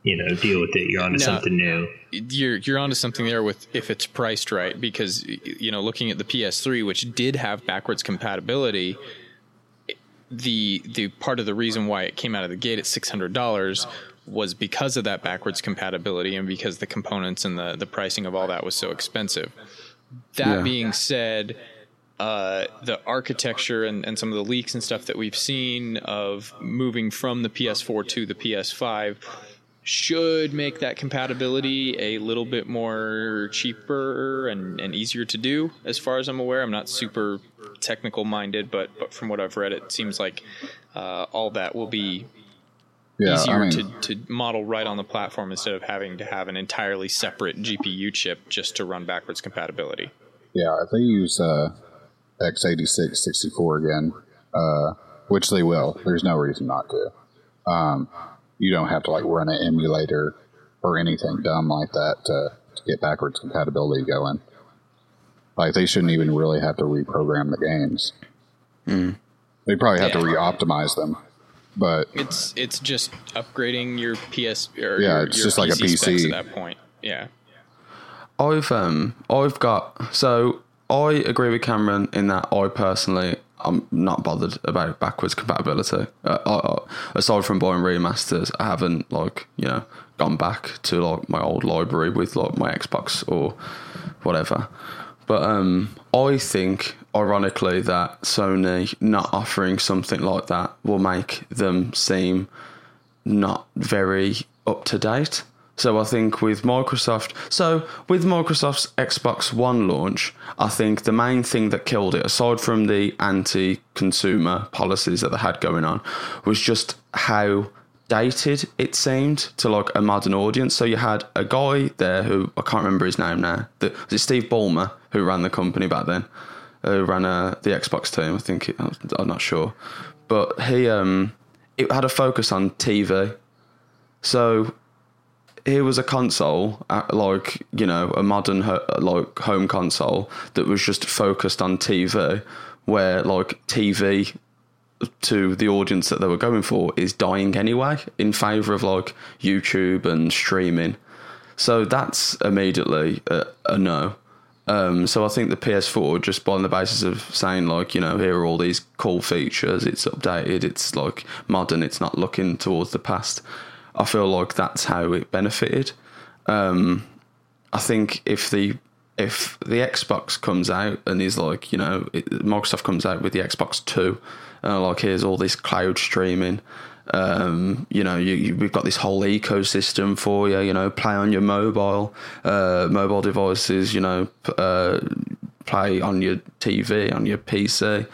You know, deal with it. You're onto now, something new. You're you're onto something there with if it's priced right because you know looking at the PS3, which did have backwards compatibility, the the part of the reason why it came out of the gate at six hundred dollars was because of that backwards compatibility and because the components and the the pricing of all that was so expensive. That yeah. being said, uh, the architecture and, and some of the leaks and stuff that we've seen of moving from the PS4 to the PS5 should make that compatibility a little bit more cheaper and, and easier to do as far as I'm aware. I'm not super technical minded, but but from what I've read, it seems like uh, all that will be yeah, easier I mean, to, to model right on the platform instead of having to have an entirely separate GPU chip just to run backwards compatibility. Yeah, if they use uh, x86 64 again, uh, which they will, there's no reason not to. Um, you don't have to like run an emulator or anything dumb like that to, to get backwards compatibility going. Like they shouldn't even really have to reprogram the games. Mm. They probably have yeah. to re-optimize them but it's it's just upgrading your PS or yeah, your, it's your just PC like a PC at that point. Yeah. I've um I've got so I agree with Cameron in that I personally I'm not bothered about backwards compatibility. Uh, I, aside from buying remasters, I haven't like you know gone back to like my old library with like my Xbox or whatever. But um, I think, ironically, that Sony not offering something like that will make them seem not very up to date. So I think with Microsoft, so with Microsoft's Xbox One launch, I think the main thing that killed it, aside from the anti-consumer policies that they had going on, was just how dated it seemed to like a modern audience. So you had a guy there who I can't remember his name now. The, was it Steve Ballmer who ran the company back then? Who ran uh, the Xbox team? I think it, I'm not sure, but he um it had a focus on TV. So here was a console, uh, like you know, a modern like home console that was just focused on TV, where like TV to the audience that they were going for is dying anyway in favor of like YouTube and streaming. So that's immediately a, a no. Um, so I think the PS4, just on the basis of saying like, you know, here are all these cool features, it's updated, it's like modern, it's not looking towards the past. I feel like that's how it benefited. Um, I think if the if the Xbox comes out and is like, you know, it, Microsoft comes out with the Xbox Two, uh, like here's all this cloud streaming. Um, you know, you, you, we've got this whole ecosystem for you. You know, play on your mobile, uh, mobile devices. You know, uh, play on your TV, on your PC.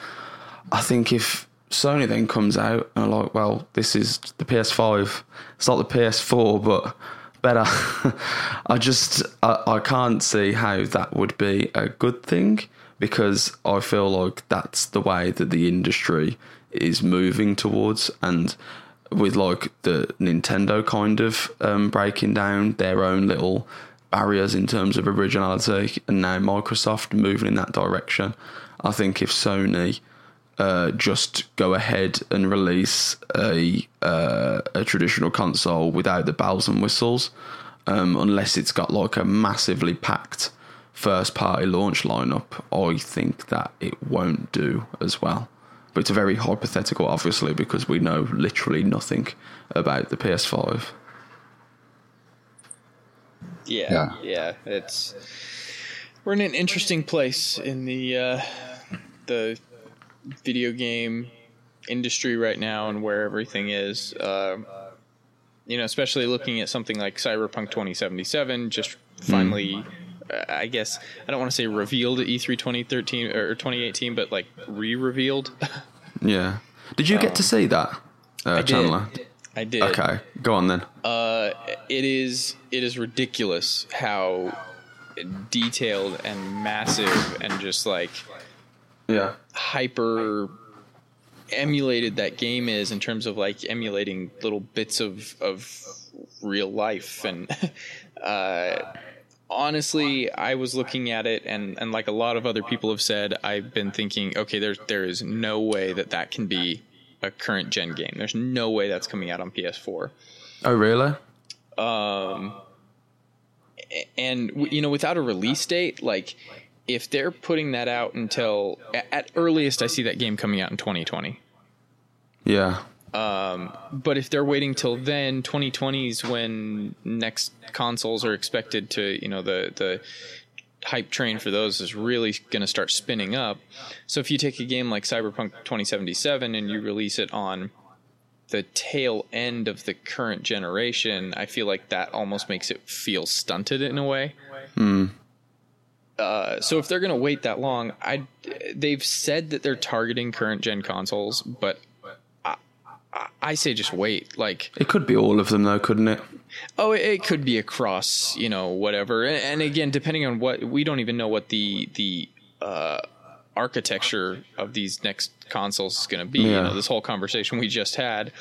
I think if Sony then comes out and like, well, this is the PS5. It's not the PS4, but better. I just I, I can't see how that would be a good thing because I feel like that's the way that the industry is moving towards and with like the Nintendo kind of um, breaking down their own little barriers in terms of originality and now Microsoft moving in that direction. I think if Sony uh, just go ahead and release a uh, a traditional console without the bells and whistles, um, unless it's got like a massively packed first party launch lineup, I think that it won't do as well. But it's a very hypothetical, obviously, because we know literally nothing about the PS5. Yeah, yeah, yeah. It's we're in an interesting place in the uh, the video game industry right now and where everything is. Uh, you know, especially looking at something like Cyberpunk 2077, just finally, mm. uh, I guess I don't want to say revealed at E3 2013 or 2018, but like re-revealed. yeah. Did you get um, to see that, uh, I Chandler? Did. I did. Okay, go on then. Uh, it is it is ridiculous how detailed and massive and just like yeah hyper emulated that game is in terms of like emulating little bits of of real life. And uh, honestly i was looking at it and and like a lot of other people have said i've been thinking okay there's there is no way that that can be a current gen game. There's no way that's coming out on ps4 oh really? Um and you know without a release date like if they're putting that out until at earliest, I see that game coming out in 2020. Yeah. Um, but if they're waiting till then, 2020 is when next consoles are expected to, you know, the the hype train for those is really going to start spinning up. So if you take a game like Cyberpunk 2077 and you release it on the tail end of the current generation, I feel like that almost makes it feel stunted in a way. Mm. Uh, so if they're going to wait that long, I they've said that they're targeting current gen consoles, but I, I, say just wait. Like it could be all of them, though, couldn't it? Oh, it, it could be across, you know, whatever. And, and, again, depending on what we don't even know what the the uh, architecture of these next consoles is going to be. Yeah. You know, this whole conversation we just had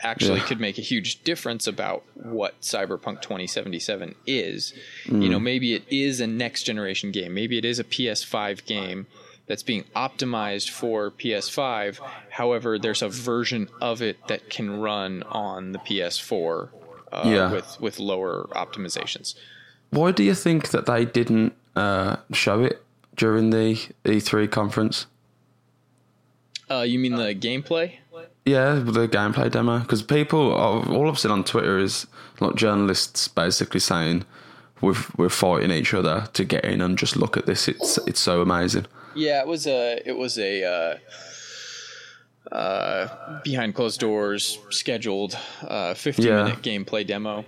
actually yeah. could make a huge difference about what Cyberpunk 2077 is. Mm. You know, maybe it is a next generation game. Maybe it is a PS5 game that's being optimized for PS5. However, there's a version of it that can run on the PS4 uh, yeah. with with lower optimizations. Why do you think that they didn't uh, show it during the E3 conference? Uh, you mean the gameplay? Yeah, the gameplay demo. Because people, all I've seen on Twitter is like journalists basically saying we're we're fighting each other to get in and just look at this. It's it's so amazing. Yeah, it was a it was a uh, uh, behind closed doors scheduled uh, 50 yeah. minute gameplay demo.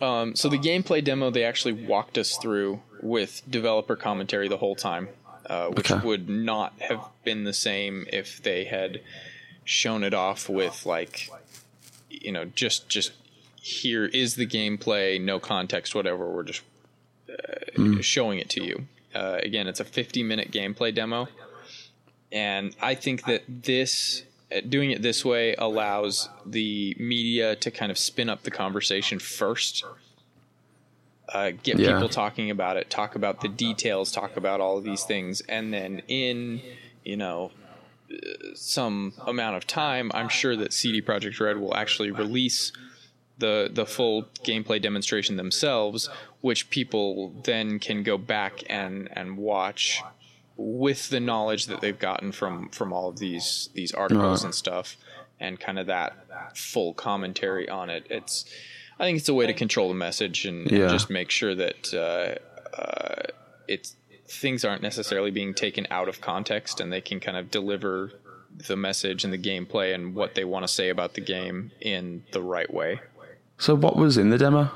Um, so the gameplay demo they actually walked us through with developer commentary the whole time, uh, which okay. would not have been the same if they had shown it off with like you know just just here is the gameplay no context whatever we're just uh, mm. showing it to you uh, again it's a 50 minute gameplay demo and i think that this uh, doing it this way allows the media to kind of spin up the conversation first uh, get yeah. people talking about it talk about the details talk about all of these things and then in you know some amount of time, I'm sure that CD Projekt Red will actually release the the full gameplay demonstration themselves, which people then can go back and and watch with the knowledge that they've gotten from from all of these these articles uh-huh. and stuff, and kind of that full commentary on it. It's I think it's a way to control the message and, yeah. and just make sure that uh, uh, it's things aren't necessarily being taken out of context and they can kind of deliver the message and the gameplay and what they want to say about the game in the right way. So, what was in the demo?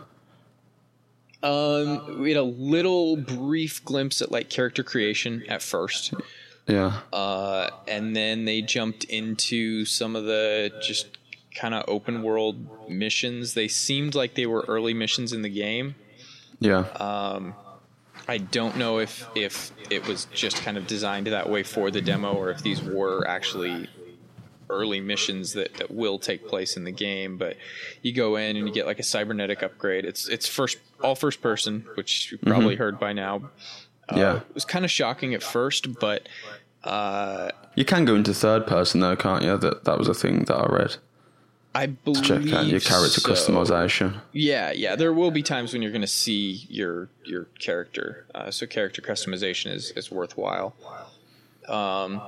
Um, we had a little brief glimpse at like character creation at first. Yeah. Uh, and then they jumped into some of the just kind of open world missions. They seemed like they were early missions in the game. Yeah. Um, I don't know if if it was just kind of designed that way for the demo, or if these were actually early missions that, that will take place in the game. But you go in and you get like a cybernetic upgrade. It's it's first all first person, which you probably mm-hmm. heard by now. Uh, yeah, it was kind of shocking at first, but uh, you can go into third person though, can't you? That that was a thing that I read. I believe check out your character so. customization. Yeah, yeah. There will be times when you're going to see your your character, uh, so character customization is is worthwhile. Um,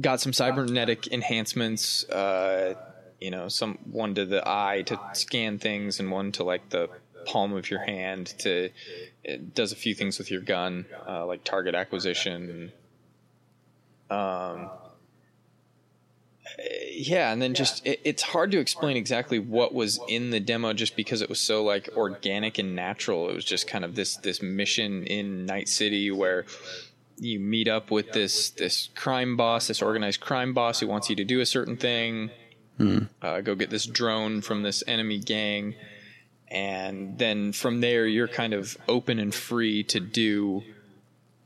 got some cybernetic enhancements. Uh, you know, some one to the eye to scan things, and one to like the palm of your hand. To it does a few things with your gun, uh, like target acquisition. Um, yeah, and then just it, it's hard to explain exactly what was in the demo, just because it was so like organic and natural. It was just kind of this this mission in Night City where you meet up with this this crime boss, this organized crime boss who wants you to do a certain thing. Mm. Uh, go get this drone from this enemy gang, and then from there you're kind of open and free to do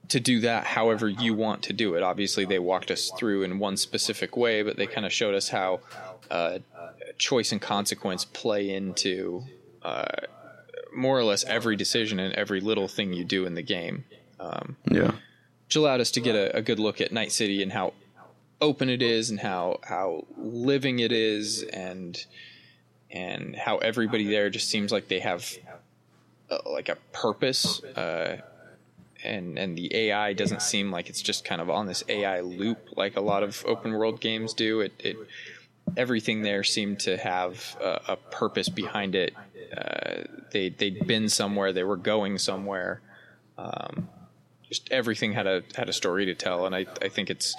to do that however you want to do it. Obviously, they walked us through in one specific way, but they kind of showed us how uh, choice and consequence play into uh, more or less every decision and every little thing you do in the game. Um, Yeah. which allowed us to get a, a good look at Night City and how open it is and how how living it is and and how everybody there just seems like they have uh, like a purpose uh, and and the AI doesn't seem like it's just kind of on this AI loop like a lot of open world games do it, it everything there seemed to have a, a purpose behind it uh, they they'd been somewhere they were going somewhere um, just everything had a had a story to tell, and I I think it's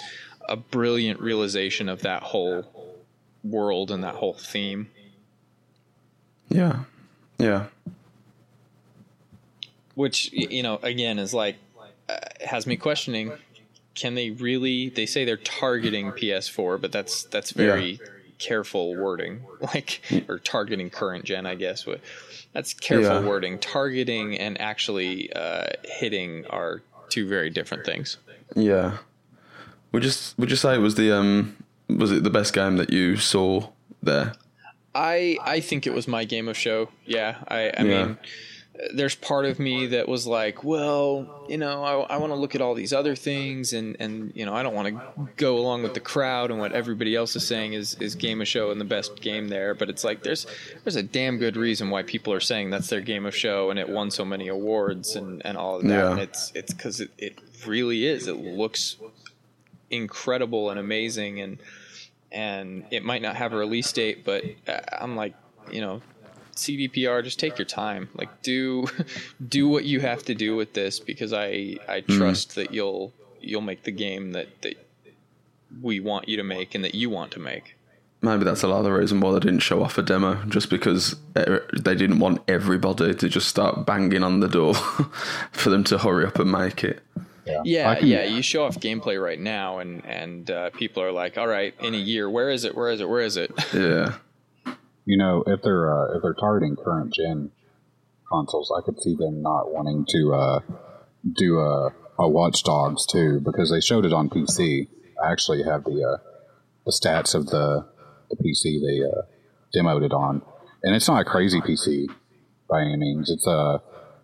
a brilliant realization of that whole world and that whole theme. Yeah. Yeah. Which you know, again, is like uh, has me questioning: Can they really? They say they're targeting PS4, but that's that's very careful wording, like or targeting current gen, I guess. But that's careful Yeah. wording. Targeting and actually uh, hitting are two very different things. Yeah. Would you would you say it was the um was it the best game that you saw there? I I think it was my game of show. Yeah, I I Yeah. mean, there's part of me that was like, well, you know, I, I want to look at all these other things, and and you know, I don't want to go along with the crowd and what everybody else is saying is is game of show and the best game there. But it's like there's there's a damn good reason why people are saying that's their game of show, and it won so many awards and and all of that. Yeah. And it's it's because it it really is. It looks incredible and amazing and and it might not have a release date but uh, i'm like you know cdpr just take your time. Like do do what you have to do with this because i i trust that you'll you'll make the game that that we want you to make and that you want to make. Maybe that's a lot of the reason why they didn't show off a demo, just because eh, they didn't want everybody to just start banging on the door for them to hurry up and make it. yeah I can- yeah you show off gameplay right now and and uh, people are like all right in a year where is it? Where is it? Where is it? Yeah. You know, if they're uh, if they're targeting current gen consoles, I could see them not wanting to uh, do a, a Watch Dogs too because they showed it on PC. I actually have the uh, the stats of the the PC they uh, demoed it on, and it's not a crazy PC by any means. It's a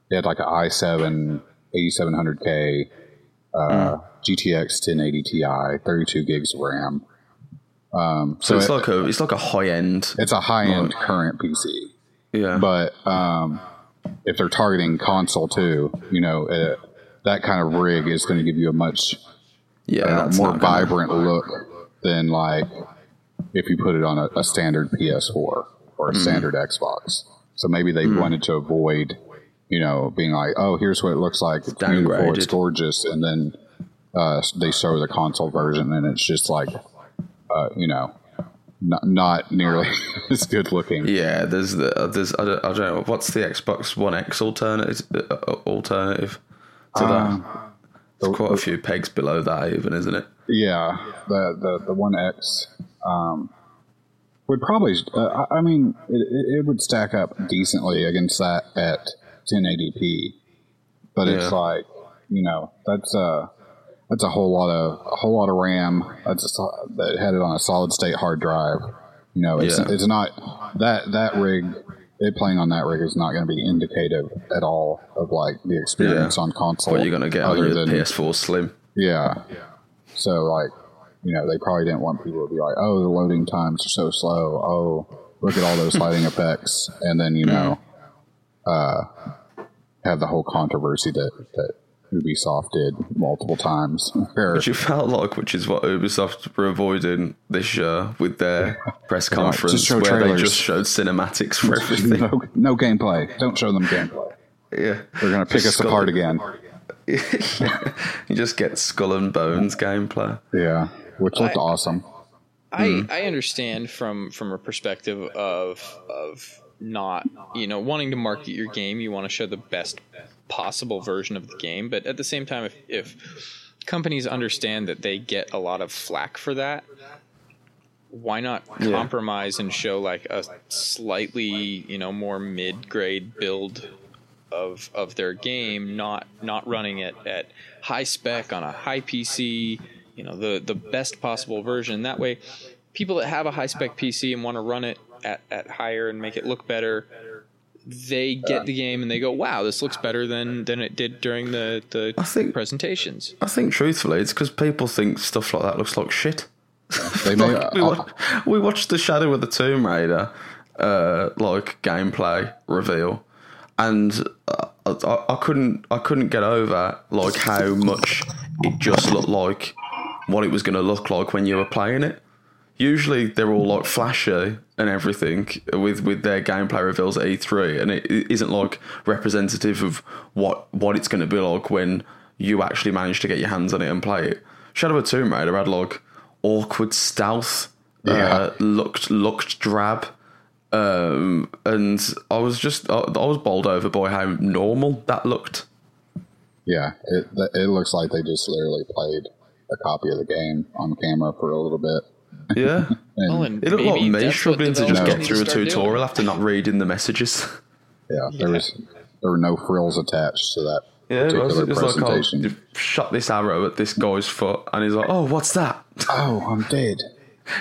it had like an i7 8700K, uh, GTX 1080 Ti, 32 gigs of RAM. Um, So, it's it- like a it's like a high end. it's a high end current PC, Yeah. but um, if they're targeting console too, you know, uh, that kind of rig is going to give you a much yeah. uh, more not gonna- vibrant look than like if you put it on a, a standard PS4 or a Mm-hmm. standard Xbox. So maybe they wanted to avoid, you know, being like, oh, here's what it looks like. It's beautiful, it's gorgeous, and then uh, they show the console version, and it's just like, uh, you know, not, not nearly as good looking. Yeah. There's the uh, there's I don't, I don't know what's the Xbox One X alternative uh, alternative to Um, that. There's quite a few pegs below that, even, isn't it? Yeah, the the the One X um, would probably. Uh, I mean, it, it it would stack up decently against that at 1080p, but it's like you know that's a that's a whole lot of a whole lot of RAM. That's a, that had it on a solid state hard drive. You know, it's Yeah. it's not that that rig. It playing on that rig is not going to be indicative at all of like the experience Yeah. on console. What you're gonna get on other your than- PS4 Slim. yeah. So like, you know, they probably didn't want people to be like, "Oh, the loading times are so slow. Oh, look at all those lighting effects," and then you know, uh, have the whole controversy that that Ubisoft did multiple times. Which you felt like, which is what Ubisoft were avoiding this year with their press conference, "Just where trailers." they just showed cinematics for everything. no, no gameplay. Don't show them gameplay. Yeah, They're going to pick Just us apart skull- again. you just get skull and bones gameplay. Yeah, which looked I- awesome. I, hmm. I understand from from a perspective of of not you know wanting to market your game you want to show the best possible version of the game but at the same time if, if companies understand that they get a lot of flack for that why not Yeah. compromise and show like a slightly you know more mid-grade build of of their game not not running it at high spec on a high PC you know the the best possible version that way people that have a high spec PC and want to run it at, at higher and make it look better they get the game and they go wow this looks better than than it did during the the I think- presentations I think truthfully, it's because people think stuff like that looks like shit. They may, Like, we, uh, wa- we watched the Shadow of the Tomb Raider uh, like gameplay reveal, and uh, I, I couldn't I couldn't get over like how much it just looked like what it was going to look like when you were playing it. Usually they're all like flashy and everything with with their gameplay reveals at E3, and it it isn't like representative of what what it's going to be like when you actually manage to get your hands on it and play it. Shadow of Tomb Raider had like awkward stealth, Yeah. uh, looked looked drab, um, and I was just I, I was bowled over by how normal that looked. yeah, it it looks like they just literally played a copy of the game on camera for a little bit. Yeah, And Well, and it looked like me struggling to just developers get through a tutorial after not reading the messages. yeah, there was there were no frills attached to that Yeah, it was, particular it was like, oh, presentation. you shot this arrow at this guy's foot, and he's like, oh, what's that? oh, I'm dead.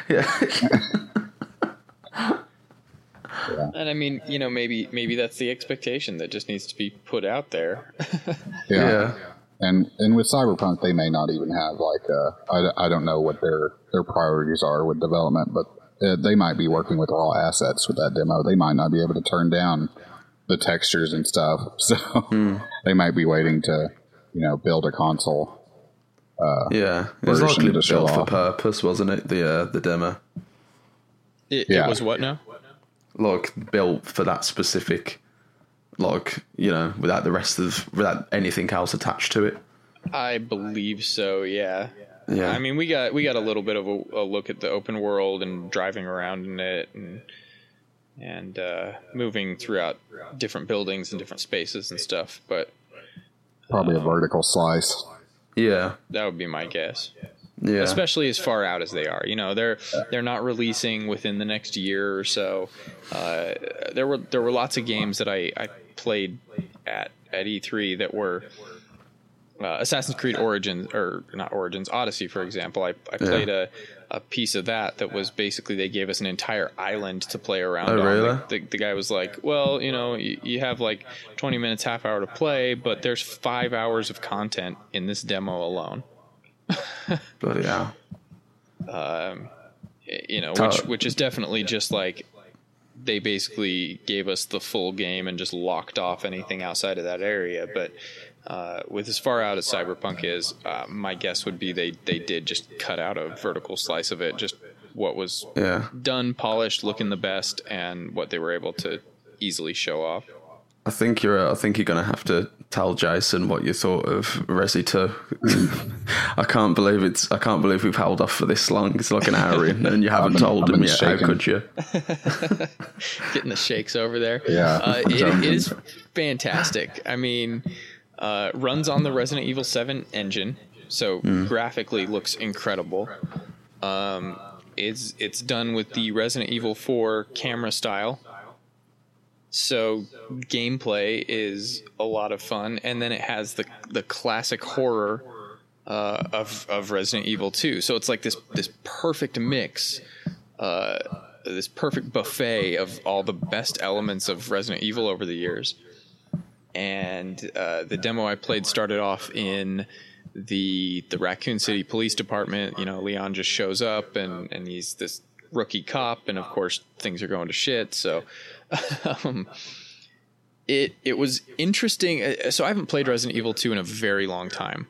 yeah. and i mean you know maybe maybe that's the expectation that just needs to be put out there Yeah. yeah. And and with Cyberpunk, they may not even have like uh, I, I don't know what their their priorities are with development, but uh, they might be working with raw assets with that demo. They might not be able to turn down the textures and stuff, so they might be waiting to you know build a console. Yeah, it was likely to show built for purpose, wasn't it? The uh, the demo, it, Yeah. it was what now like built for that specific, like you know, without the rest of without anything else attached to it. I believe so. Yeah. Yeah, I mean, we got we got a little bit of a, a look at the open world and driving around in it and and uh, moving throughout different buildings and different spaces and stuff. But Probably a vertical slice. yeah, that would be my guess. yeah. especially as far out as they are. You know, they're they're not releasing within the next year or so. Uh, there were there were lots of games that I, I played at at E3 that were uh, Assassin's Creed Origins or not Origins Odyssey, for example. I, I played a, a piece of that that was basically they gave us an entire island to play around. Oh, on. really? Like, the, the guy was like, "Well, you know, you, you have like 20 minutes, half hour to play, but there's five hours of content in this demo alone." but yeah, um, you know, which which is definitely just like they basically gave us the full game and just locked off anything outside of that area. But uh, with as far out as Cyberpunk is, uh, my guess would be they they did just cut out a vertical slice of it, just what was Yeah, done, polished, looking the best, and what they were able to easily show off. I think you're. I think you're gonna have to tell Jason what you thought of Resi Two. I can't believe it's. I can't believe we've held off for this long. It's like an hour in, and you haven't been- told I've him been yet. How could you? getting the shakes over there. Yeah. uh, it, it is fantastic. I mean, uh, runs on the Resident Evil Seven engine, so graphically looks incredible. Um, it's it's done with the Resident Evil Four camera style. So gameplay is a lot of fun, and then it has the the classic horror uh, of of Resident Evil Two. So it's like this this perfect mix uh, this perfect buffet of all the best elements of Resident Evil over the years. And uh, the demo I played started off in the the Raccoon City Police Department. You know, Leon just shows up and and he's this rookie cop, and of course things are going to shit. So. um, it it was interesting. uh, So I haven't played Resident Evil 2 in a very long time.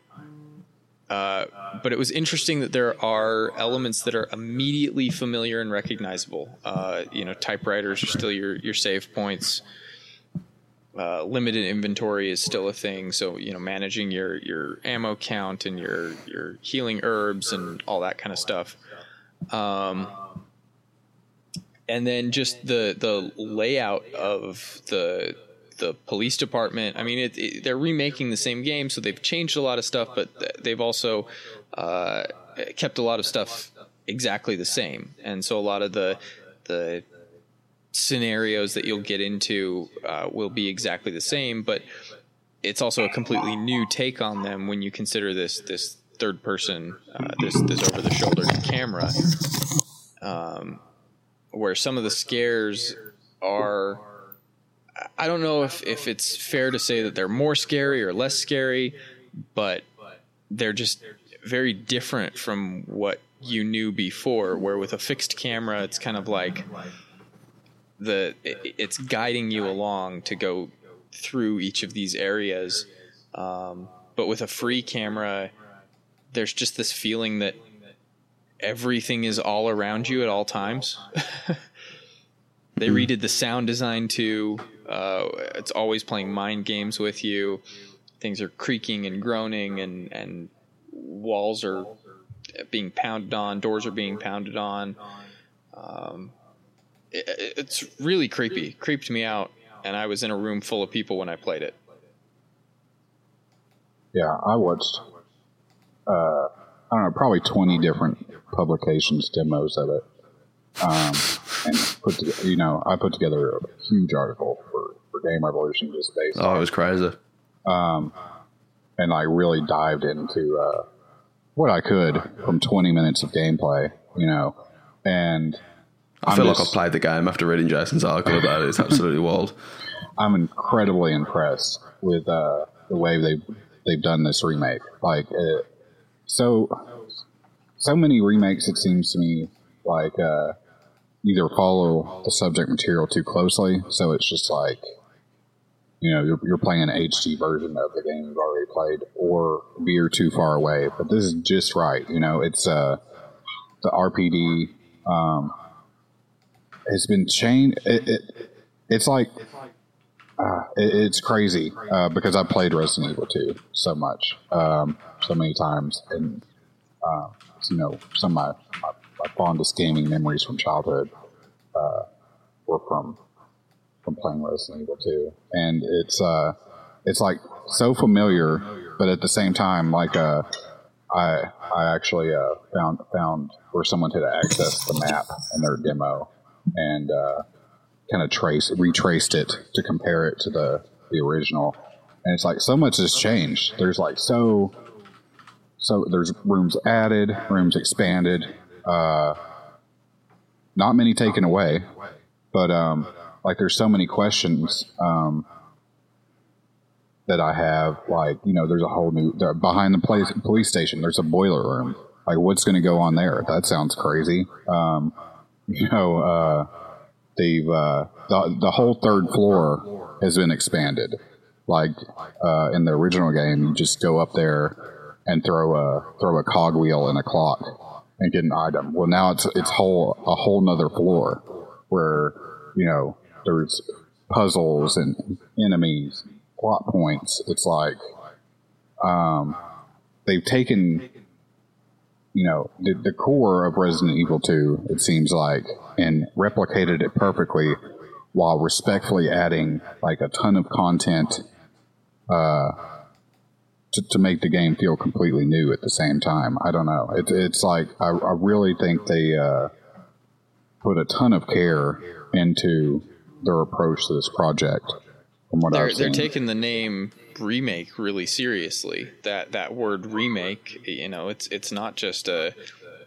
Uh, but it was interesting that there are elements that are immediately familiar and recognizable. Uh, you know, typewriters are still your your save points. Uh, limited inventory is still a thing, so you know managing your your ammo count and your your healing herbs and all that kind of stuff. Um, and then just the the layout of the the police department. I mean, it, it, they're remaking the same game, so they've changed a lot of stuff, but they've also uh, kept a lot of stuff exactly the same. And so a lot of the the scenarios that you'll get into uh, will be exactly the same, but it's also a completely new take on them when you consider this this third person, uh, this this over the shoulder camera, um, where some of the scares are. I don't know if, if it's fair to say that they're more scary or less scary, but they're just very different from what you knew before. Where with a fixed camera, it's kind of like the it's guiding you along to go through each of these areas. Um, but with a free camera, there's just this feeling that everything is all around you at all times. they redid the sound design too. Uh, it's always playing mind games with you. Things are creaking and groaning, and and walls are being pounded on. Doors are being pounded on. Um, it, it's really creepy. Creeped me out, and I was in a room full of people when I played it. Yeah, I watched. Uh, I don't know, probably twenty different publications demos of it, um, and put together, you know, I put together a huge article for, for Game Revolution just based. Oh, it was crazy. Um, and I really dived into uh, what I could from twenty minutes of gameplay, you know, and I I'm feel like I've played the game after reading Jason's article about it. It's absolutely wild. I'm incredibly impressed with uh, the way they've they've done this remake. Like, uh, so so many remakes. It seems to me like uh, either follow the subject material too closely, so it's just like you know you're, you're playing an HD version of the game you've already played, or veer too far away. But this is just right. You know, it's uh, the RPD um, has been changed. It, it, it's like uh, it, it's crazy uh, because I played Resident Evil 2 so much, um, so many times, and uh, you know, some of my, my, my fondest gaming memories from childhood uh, were from from playing Resident Evil 2, and it's uh, it's like so familiar, but at the same time, like uh, I I actually uh, found found where someone had accessed the map in their demo, and uh, kind of trace retraced it to compare it to the the original. And it's like so much has changed. There's like so so there's rooms added rooms expanded uh not many taken away but um like there's so many questions um that i have like you know there's a whole new behind the police police station there's a boiler room. Like what's going to go on there? That sounds crazy. Um you know uh they've uh, the the whole third floor has been expanded. Like uh, in the original game, you just go up there and throw a throw a cogwheel and a clock and get an item. Well, now it's it's whole a whole nother floor where you know there's puzzles and enemies, plot points. It's like um, they've taken you know, the, the core of Resident Evil 2, it seems like, and replicated it perfectly while respectfully adding like a ton of content uh, to, to make the game feel completely new at the same time. I don't know. It, it's like, I, I really think they uh, put a ton of care into their approach to this project. From what They're I've they're taking the name remake really seriously. That that word remake, you know, it's it's not just a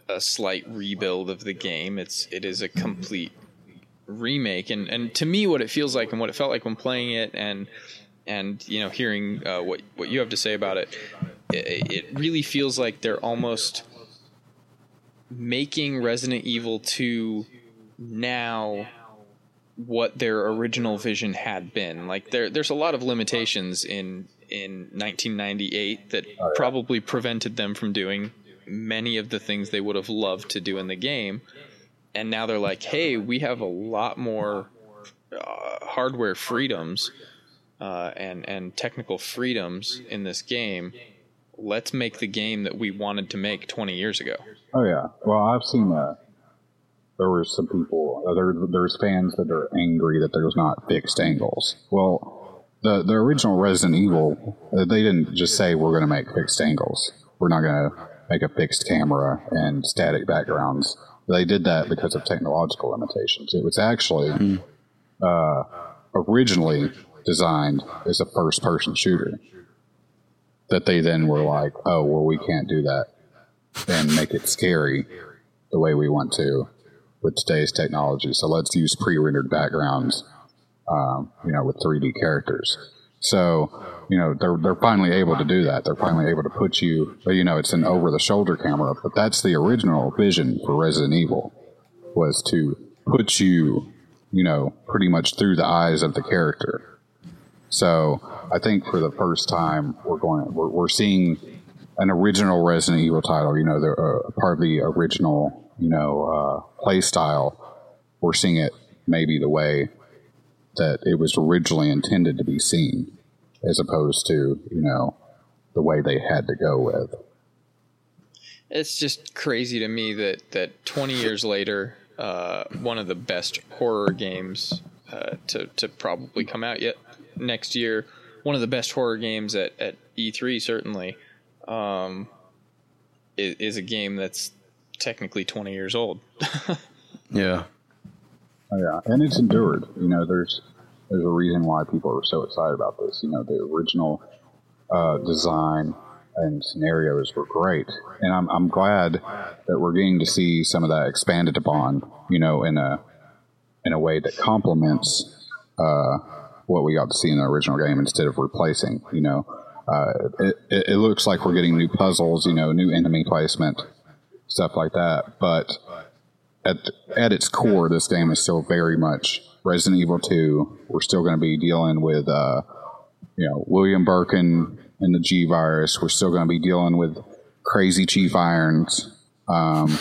a slight rebuild of the game. It's it is a complete remake. And and to me, what it feels like and what it felt like when playing it, and and you know, hearing uh, what what you have to say about it, it, it really feels like they're almost making Resident Evil 2 now what their original vision had been. Like there, there's a lot of limitations in in 1998 that oh, probably prevented them from doing many of the things they would have loved to do in the game. And now they're like, hey, we have a lot more uh, hardware freedoms uh, and and technical freedoms in this game. Let's make the game that we wanted to make 20 years ago. Oh yeah. Well, I've seen uh, there were some people uh, there. There's fans that are angry that there's not fixed angles. Well, the the original Resident Evil, uh, they didn't just say we're going to make fixed angles. We're not going to make a fixed camera and static backgrounds. They did that because of technological limitations. It was actually mm. uh, originally designed as a first person shooter. That they then were like, oh, well, we can't do that and make it scary the way we want to with today's technology. So let's use pre rendered backgrounds, um, you know, with 3D characters. So, you know, they're, they're finally able to do that. They're finally able to put you, you know, it's an over the shoulder camera, but that's the original vision for Resident Evil was to put you, you know, pretty much through the eyes of the character. So I think for the first time, we're going, we're, we're seeing an original Resident Evil title, you know, the, uh, part of the original, you know, uh, play style. We're seeing it maybe the way that it was originally intended to be seen, as opposed to you know the way they had to go with. It's just crazy to me that that 20 years later, uh, one of the best horror games uh, to to probably come out yet next year, one of the best horror games at at E3 certainly, um, is, is a game that's technically 20 years old. yeah. Oh, yeah, and it's endured. You know, there's there's a reason why people are so excited about this. You know, the original uh, design and scenarios were great, and I'm I'm glad that we're getting to see some of that expanded upon. You know, in a in a way that complements uh, what we got to see in the original game instead of replacing. You know, uh, it, it, looks like we're getting new puzzles. You know, new enemy placement, stuff like that, but at at its core, this game is still very much Resident Evil Two. We're still going to be dealing with, uh, you know, William Birkin and the G virus. We're still going to be dealing with crazy Chief Irons, um,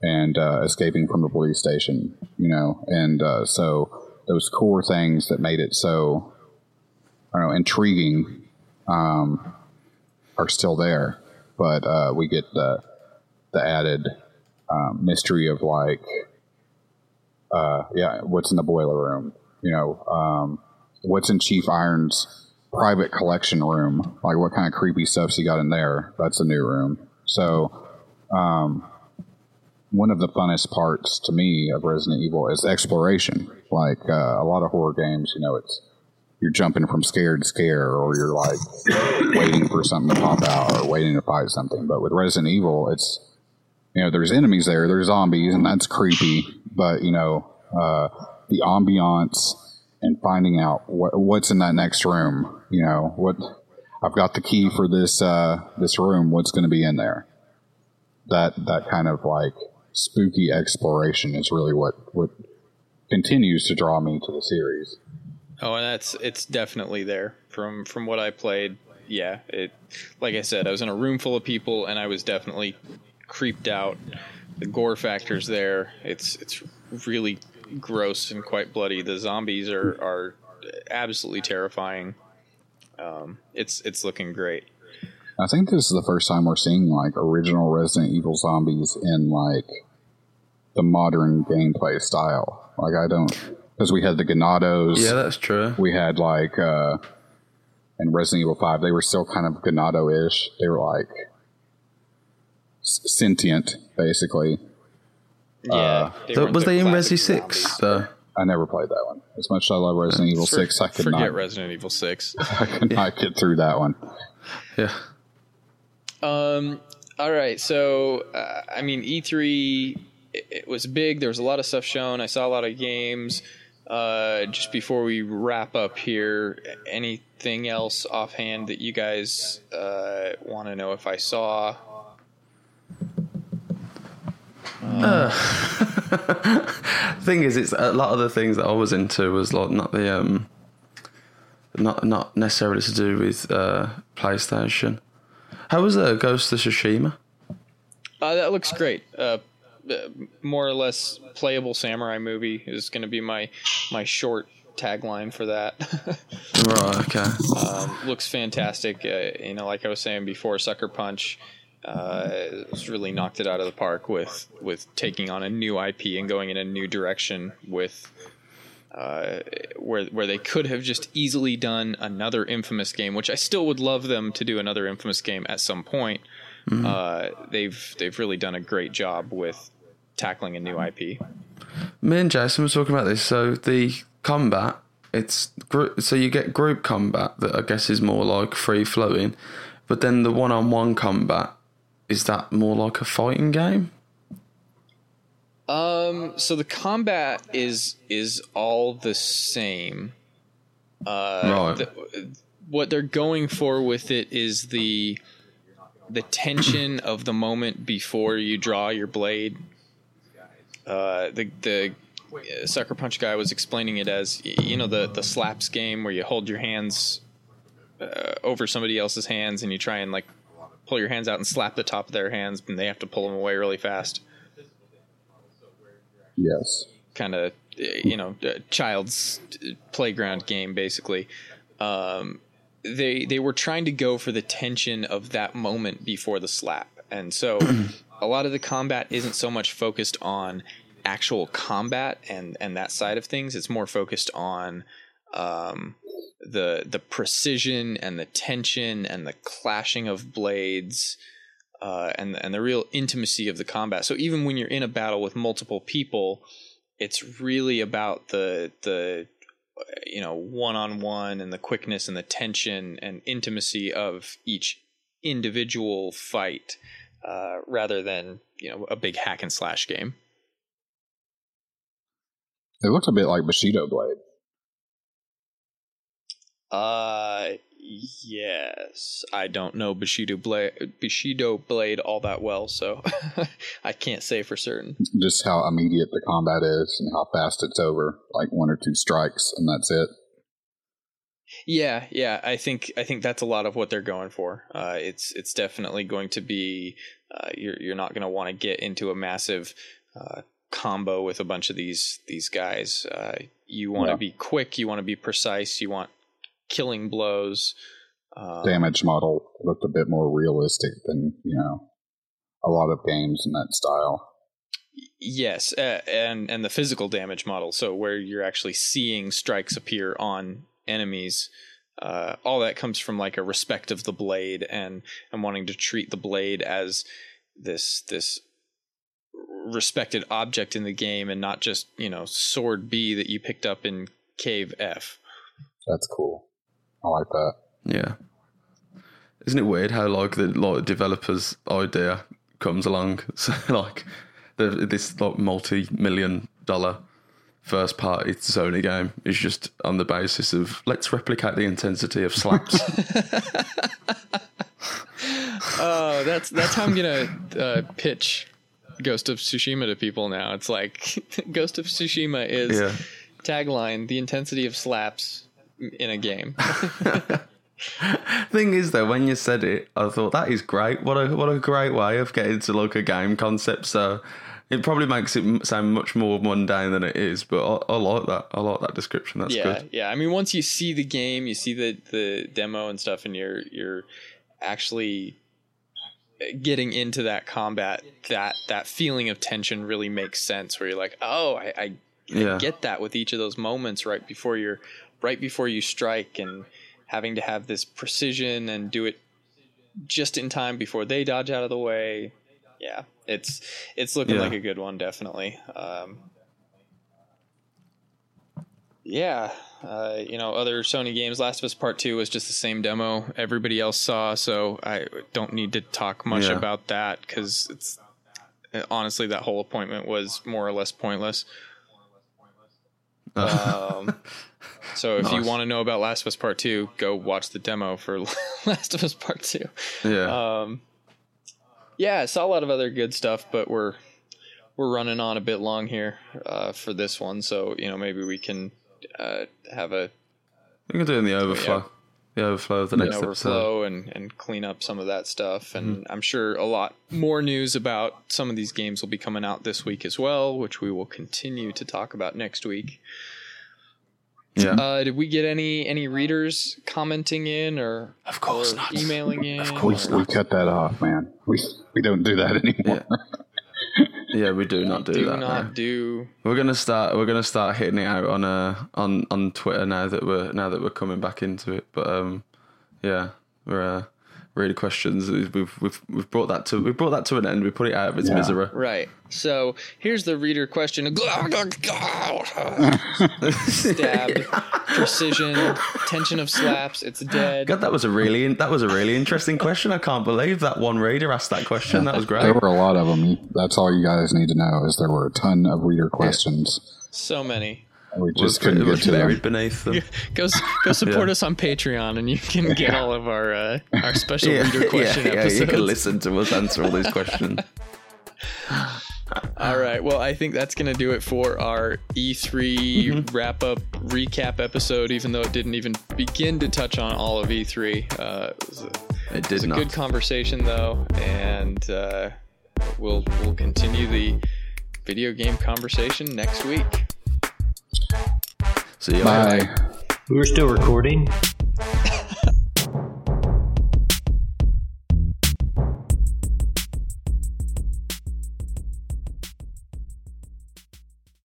and uh, escaping from the police station. You know, and uh, so those core things that made it so, I don't know, intriguing, um, are still there, but uh, we get the the added um, mystery of like, uh, yeah, what's in the boiler room? You know, um, what's in Chief Irons' private collection room? Like, what kind of creepy stuff's he got in there? That's a new room. So, um, one of the funnest parts to me of Resident Evil is exploration. Like uh, a lot of horror games, you know, it's you're jumping from scare to scare, or you're like waiting for something to pop out, or waiting to fight something. But with Resident Evil, it's you know, there's enemies there, there's zombies, and that's creepy. But you know, uh, the ambiance and finding out what, what's in that next room. You know, what I've got the key for this uh, this room. What's going to be in there? That that kind of like spooky exploration is really what what continues to draw me to the series. Oh, and that's it's definitely there from from what I played. Yeah, it like I said, I was in a room full of people, and I was definitely creeped out. The gore factors there. It's it's really gross and quite bloody. The zombies are are absolutely terrifying. Um, it's it's looking great. I think this is the first time we're seeing like original Resident Evil zombies in like the modern gameplay style. Like I don't because we had the Ganados. Yeah, that's true. We had like uh in Resident Evil Five, they were still kind of Ganado ish. They were like sentient, basically. Yeah. Uh, they was they in Resi Six? I never played that one. As much as I love Resident Evil for, Six, I could forget not Resident Evil Six. I could yeah. not get through that one. Yeah. Um. All right. So, uh, I mean, E three. It, it was big. There was a lot of stuff shown. I saw a lot of games. Uh, just before we wrap up here, anything else offhand that you guys uh, want to know if I saw thing is, it's a lot of the things that I was into was like not the um, not not necessarily to do with uh, PlayStation. How was uh, Ghost of Tsushima? Uh, that looks great. Uh, uh, more or less playable samurai movie is going to be my my short tagline for that. Right. Okay. um, looks fantastic. Uh, you know, like I was saying before, Sucker Punch uh, really knocked it out of the park with with taking on a new IP and going in a new direction with. Uh, where where they could have just easily done another inFamous game, which I still would love them to do another inFamous game at some point. Uh, they've they've really done a great job with tackling a new IP. Me and Jason were talking about this. So the combat, it's gr- so you get group combat that I guess is more like free flowing, but then the one-on-one combat is that more like a fighting game? Um, so the combat is is all the same. Uh, Right. the- what they're going for with it is the the tension of the moment before you draw your blade. Uh, the the uh, Sucker Punch guy was explaining it as you know the the slaps game where you hold your hands uh, over somebody else's hands and you try and like pull your hands out and slap the top of their hands and they have to pull them away really fast. Yes. kind of you know uh, child's playground game basically. Um, they they were trying to go for the tension of that moment before the slap. And so a lot of the combat isn't so much focused on actual combat and and that side of things it's more focused on um, the the precision and the tension and the clashing of blades uh, and and the real intimacy of the combat. So even when you're in a battle with multiple people, it's really about the the you know one on one and the quickness and the tension and intimacy of each individual fight, uh, rather than you know a big hack and slash game. It looks a bit like Bushido Blade. Uh, yes, I don't know Bushido Blade Bushido Blade all that well, so I can't say for certain. Just how immediate the combat is and how fast it's over. Like one or two strikes and that's it. Yeah, yeah, I think I think that's a lot of what they're going for. Uh, it's it's definitely going to be uh, you're you're not going to want to get into a massive uh, combo with a bunch of these these guys. Uh, you want to Yeah. be quick. You want to be precise. You want killing blows. Um, Damage model looked a bit more realistic than, you know, a lot of games in that style. Yes, uh, and and the physical damage model. So where you're actually seeing strikes appear on enemies, uh, all that comes from like a respect of the blade and and wanting to treat the blade as this this respected object in the game and not just you know sword B that you picked up in Cave F. That's cool. I like that. Yeah. Isn't it weird how like the like developers idea comes along? So like the, this like multi-million dollar first party Sony game is just on the basis of let's replicate the intensity of slaps. Oh, that's that's how I'm gonna uh, pitch Ghost of Tsushima to people now. It's like Ghost of Tsushima is yeah. tagline: the intensity of slaps in a game. Thing is though, when you said it, I thought that is great. What a what a great way of getting to like a game concept. So it probably makes it sound much more mundane than it is. But I, I like that. I like that description. That's yeah, good. yeah. I mean, once you see the game, you see the the demo and stuff, and you're you're actually getting into that combat. That that feeling of tension really makes sense. Where you're like, oh, I, I Yeah. get that with each of those moments right before you're right before you strike and having to have this precision and do it just in time before they dodge out of the way yeah it's it's looking Yeah. like a good one definitely um, yeah uh, you know other sony games last of us part 2 was just the same demo everybody else saw so i don't need to talk much Yeah. about that because it's honestly that whole appointment was more or less pointless um, so if you want to know about Last of Us Part Two, go watch the demo for Last of Us Part Two. yeah. Um, yeah, I saw a lot of other good stuff, but we're we're running on a bit long here uh, for this one, so you know maybe we can uh, have a We can do it in the overflow. The overflow of the next an episode. overflow and, and clean up some of that stuff. And I'm sure a lot more news about some of these games will be coming out this week as well, which we will continue to talk about next week. Yeah. Uh, did we get any any readers commenting in or Of course or not. emailing in? Of We, course we cut that off, man. We we don't do that anymore. yeah, we do not do, do that. not no. do We're gonna start. We're gonna start hitting it out on uh on on Twitter now that we're now that we're coming back into it. But um, yeah, we're uh, reader questions. We've we've we've brought that to we brought that to an end. We put it out of its Yeah. misery. right. So here's the reader question: stab, precision, tension of slaps. It's dead. God, that was a really that was a really interesting question. I can't believe that one reader asked that question. That was great. There were a lot of them. That's all you guys need to know is there were a ton of reader questions. So many. We It was, just couldn't it get was to buried them. beneath them. Go go support Yeah. us on Patreon, and you can get all of our uh, our special Yeah, reader question yeah, yeah, episodes. you can listen to us answer all these questions. All right. Well, I think that's going to do it for our E3 Mm-hmm. wrap up recap episode, even though it didn't even begin to touch on all of E3. Uh, it was a, It it did was a good conversation, though, and uh, we'll, we'll continue the video game conversation next week. See you later. Bye. We're still recording.